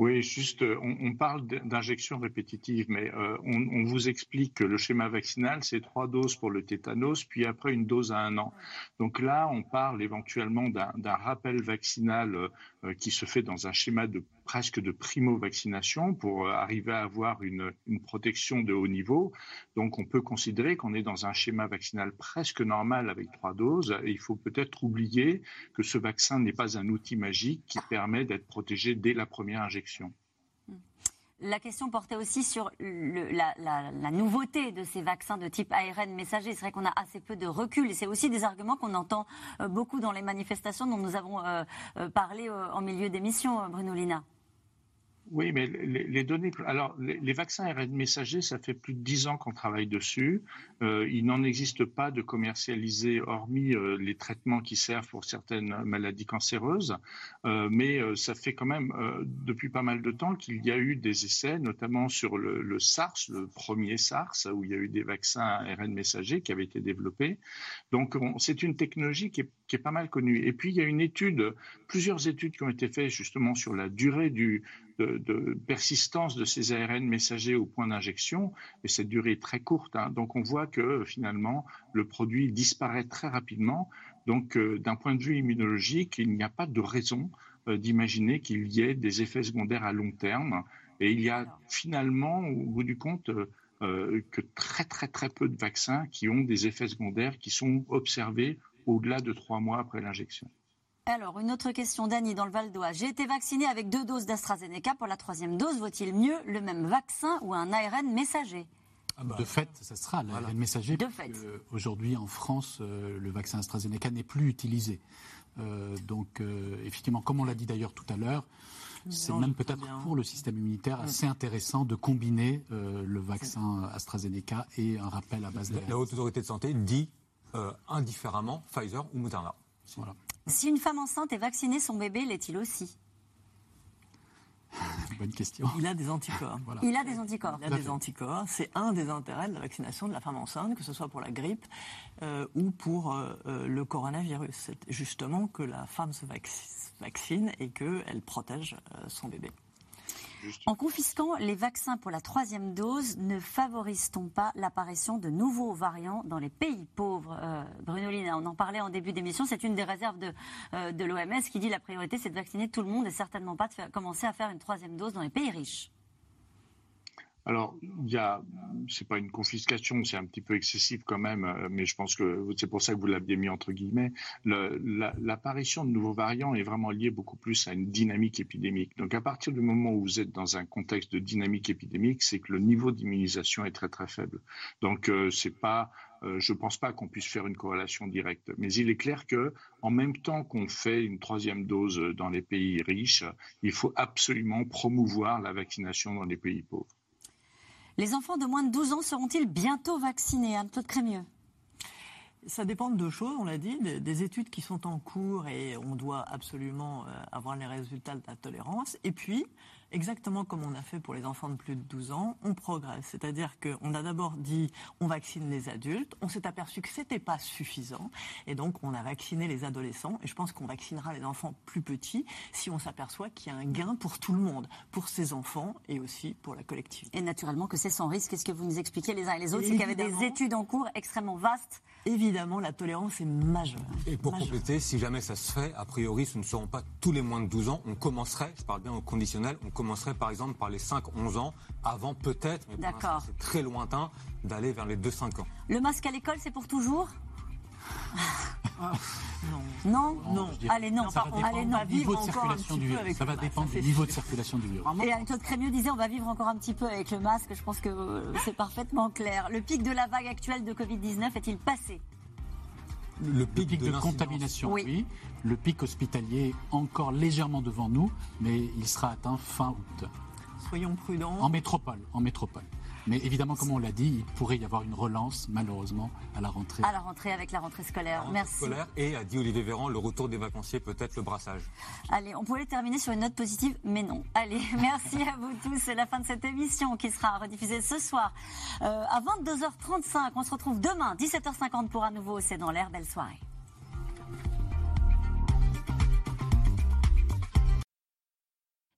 Oui, juste, euh, on, parle d'injection répétitive, mais euh, on, vous explique que le schéma vaccinal, c'est trois doses pour le tétanos, puis après une dose à un an. Donc là, on parle éventuellement d'un rappel vaccinal euh, qui se fait dans un schéma de presque de primo-vaccination pour arriver à avoir une, protection de haut niveau. Donc on peut considérer qu'on est dans un schéma vaccinal presque normal avec trois doses. Il faut peut-être oublier que ce vaccin n'est pas un outil magique qui permet d'être protégé dès la première injection. La question portait aussi sur la, nouveauté de ces vaccins de type ARN messager. C'est vrai qu'on a assez peu de recul c'est aussi des arguments qu'on entend euh, beaucoup dans les manifestations dont nous avons euh, euh, parlé en milieu d'émission, Bruno Lina. Oui, mais les, données. Alors, les, vaccins ARN messagers, ça fait plus de dix ans qu'on travaille dessus. Euh, il n'en existe pas de commercialisés, hormis euh, les traitements qui servent pour certaines maladies cancéreuses. Euh, mais ça fait quand même depuis pas mal de temps qu'il y a eu des essais, notamment sur le, SARS, le premier SARS, où il y a eu des vaccins ARN messagers qui avaient été développés. Donc, c'est une technologie qui est pas mal connue. Et puis, il y a une étude, plusieurs études qui ont été faites justement sur la durée du de, persistance de ces ARN messagers au point d'injection, et cette durée est très courte. Hein. Donc on voit que finalement le produit disparaît très rapidement. Donc euh, d'un point de vue immunologique, il n'y a pas de raison euh, d'imaginer qu'il y ait des effets secondaires à long terme. Et il y a finalement, au bout du compte, euh, que très très très peu de vaccins qui ont des effets secondaires qui sont observés au-delà de trois mois après l'injection. Alors, une autre question d'Annie dans le Val d'Oise. J'ai été vacciné avec deux doses d'AstraZeneca. Pour la troisième dose, vaut-il mieux le même vaccin ou un ARN messager ah bah, de fait, ça sera l'ARN messager. De fait. Aujourd'hui, en France, euh, le vaccin AstraZeneca n'est plus utilisé. Euh, donc, euh, effectivement, comme on l'a dit d'ailleurs tout à l'heure, c'est même peut-être pour le système immunitaire assez intéressant de combiner le vaccin AstraZeneca et un rappel à base d'ARN. La Haute Autorité de Santé dit indifféremment Pfizer ou Moderna. Voilà. Si une femme enceinte est vaccinée, son bébé l'est-il aussi? Bonne question. Il a des anticorps. Il a des anticorps. Il a des anticorps. C'est un des intérêts de la vaccination de la femme enceinte, que ce soit pour la grippe euh, ou pour euh, euh, le coronavirus. C'est justement que la femme se vaccine et qu'elle protège son bébé. En confisquant les vaccins pour la troisième dose, ne favorise-t-on pas l'apparition de nouveaux variants dans les pays pauvres euh, Bruno Lina, on en parlait en début d'émission, c'est une des réserves de, euh, l'OMS qui dit la priorité c'est de vacciner tout le monde et certainement pas de commencer à faire une troisième dose dans les pays riches. Alors, il y a, c'est pas une confiscation, c'est un petit peu excessif quand même, euh, mais je pense que c'est pour ça que vous l'aviez mis entre guillemets. l'apparition de nouveaux variants est vraiment liée beaucoup plus à une dynamique épidémique. Donc, à partir du moment où vous êtes dans un contexte de dynamique épidémique, c'est que le niveau d'immunisation est très très faible. Donc, euh, c'est pas, euh, je pense pas qu'on puisse faire une corrélation directe. Mais il est clair que, en même temps qu'on fait une troisième dose dans les pays riches, il faut absolument promouvoir la vaccination dans les pays pauvres. Les enfants de moins de 12 ans seront-ils bientôt vaccinés, Anne-Claude Crémieux? Ça dépend de deux choses, on l'a dit, des, études qui sont en cours et on doit absolument euh, avoir les résultats de la tolérance. Et puis, exactement comme on a fait pour les enfants de plus de 12 ans, on progresse. C'est-à-dire qu'on a d'abord dit on vaccine les adultes, on s'est aperçu que ce n'était pas suffisant, et donc on a vacciné les adolescents, et je pense qu'on vaccinera les enfants plus petits si on s'aperçoit qu'il y a un gain pour tout le monde, pour ces enfants et aussi pour la collectivité. Et naturellement que c'est sans risque, ce que vous nous expliquez les uns et les autres, c'est qu'il y avait des études en cours extrêmement vastes. Évidemment, la tolérance est majeure. Et pour compléter, si jamais ça se fait, a priori, ce ne seront pas tous les moins de 12 ans, on commencerait, je parle bien au conditionnel, on commencerait par exemple par les 5-11 ans, avant peut-être, mais c'est très lointain, d'aller vers les 2-5 ans. Le masque à l'école, c'est pour toujours? Non. Non Allez, non. Ça va Allez, non. Niveau de circulation du virus. Ça va dépendre du niveau de circulation du virus. Et Anne-Claude Crémieux disait on va vivre encore un petit peu avec le masque. Je pense que c'est parfaitement clair. Le pic de la vague actuelle de Covid-19 est-il passé? Le pic, de, contamination, oui. Le pic hospitalier encore légèrement devant nous, mais il sera atteint fin août. Soyons prudents. En métropole, en métropole. Mais évidemment, comme on l'a dit, il pourrait y avoir une relance, malheureusement, à la rentrée. À la rentrée, avec la rentrée scolaire. Merci. Scolaire et, a dit Olivier Véran, le retour des vacanciers, peut-être le brassage. Allez, on pouvait terminer sur une note positive, mais non. Allez, merci à vous tous. C'est la fin de cette émission qui sera rediffusée ce soir euh, à 22h35. On se retrouve demain, 17h50 pour un nouveau C'est dans l'air. Belle soirée.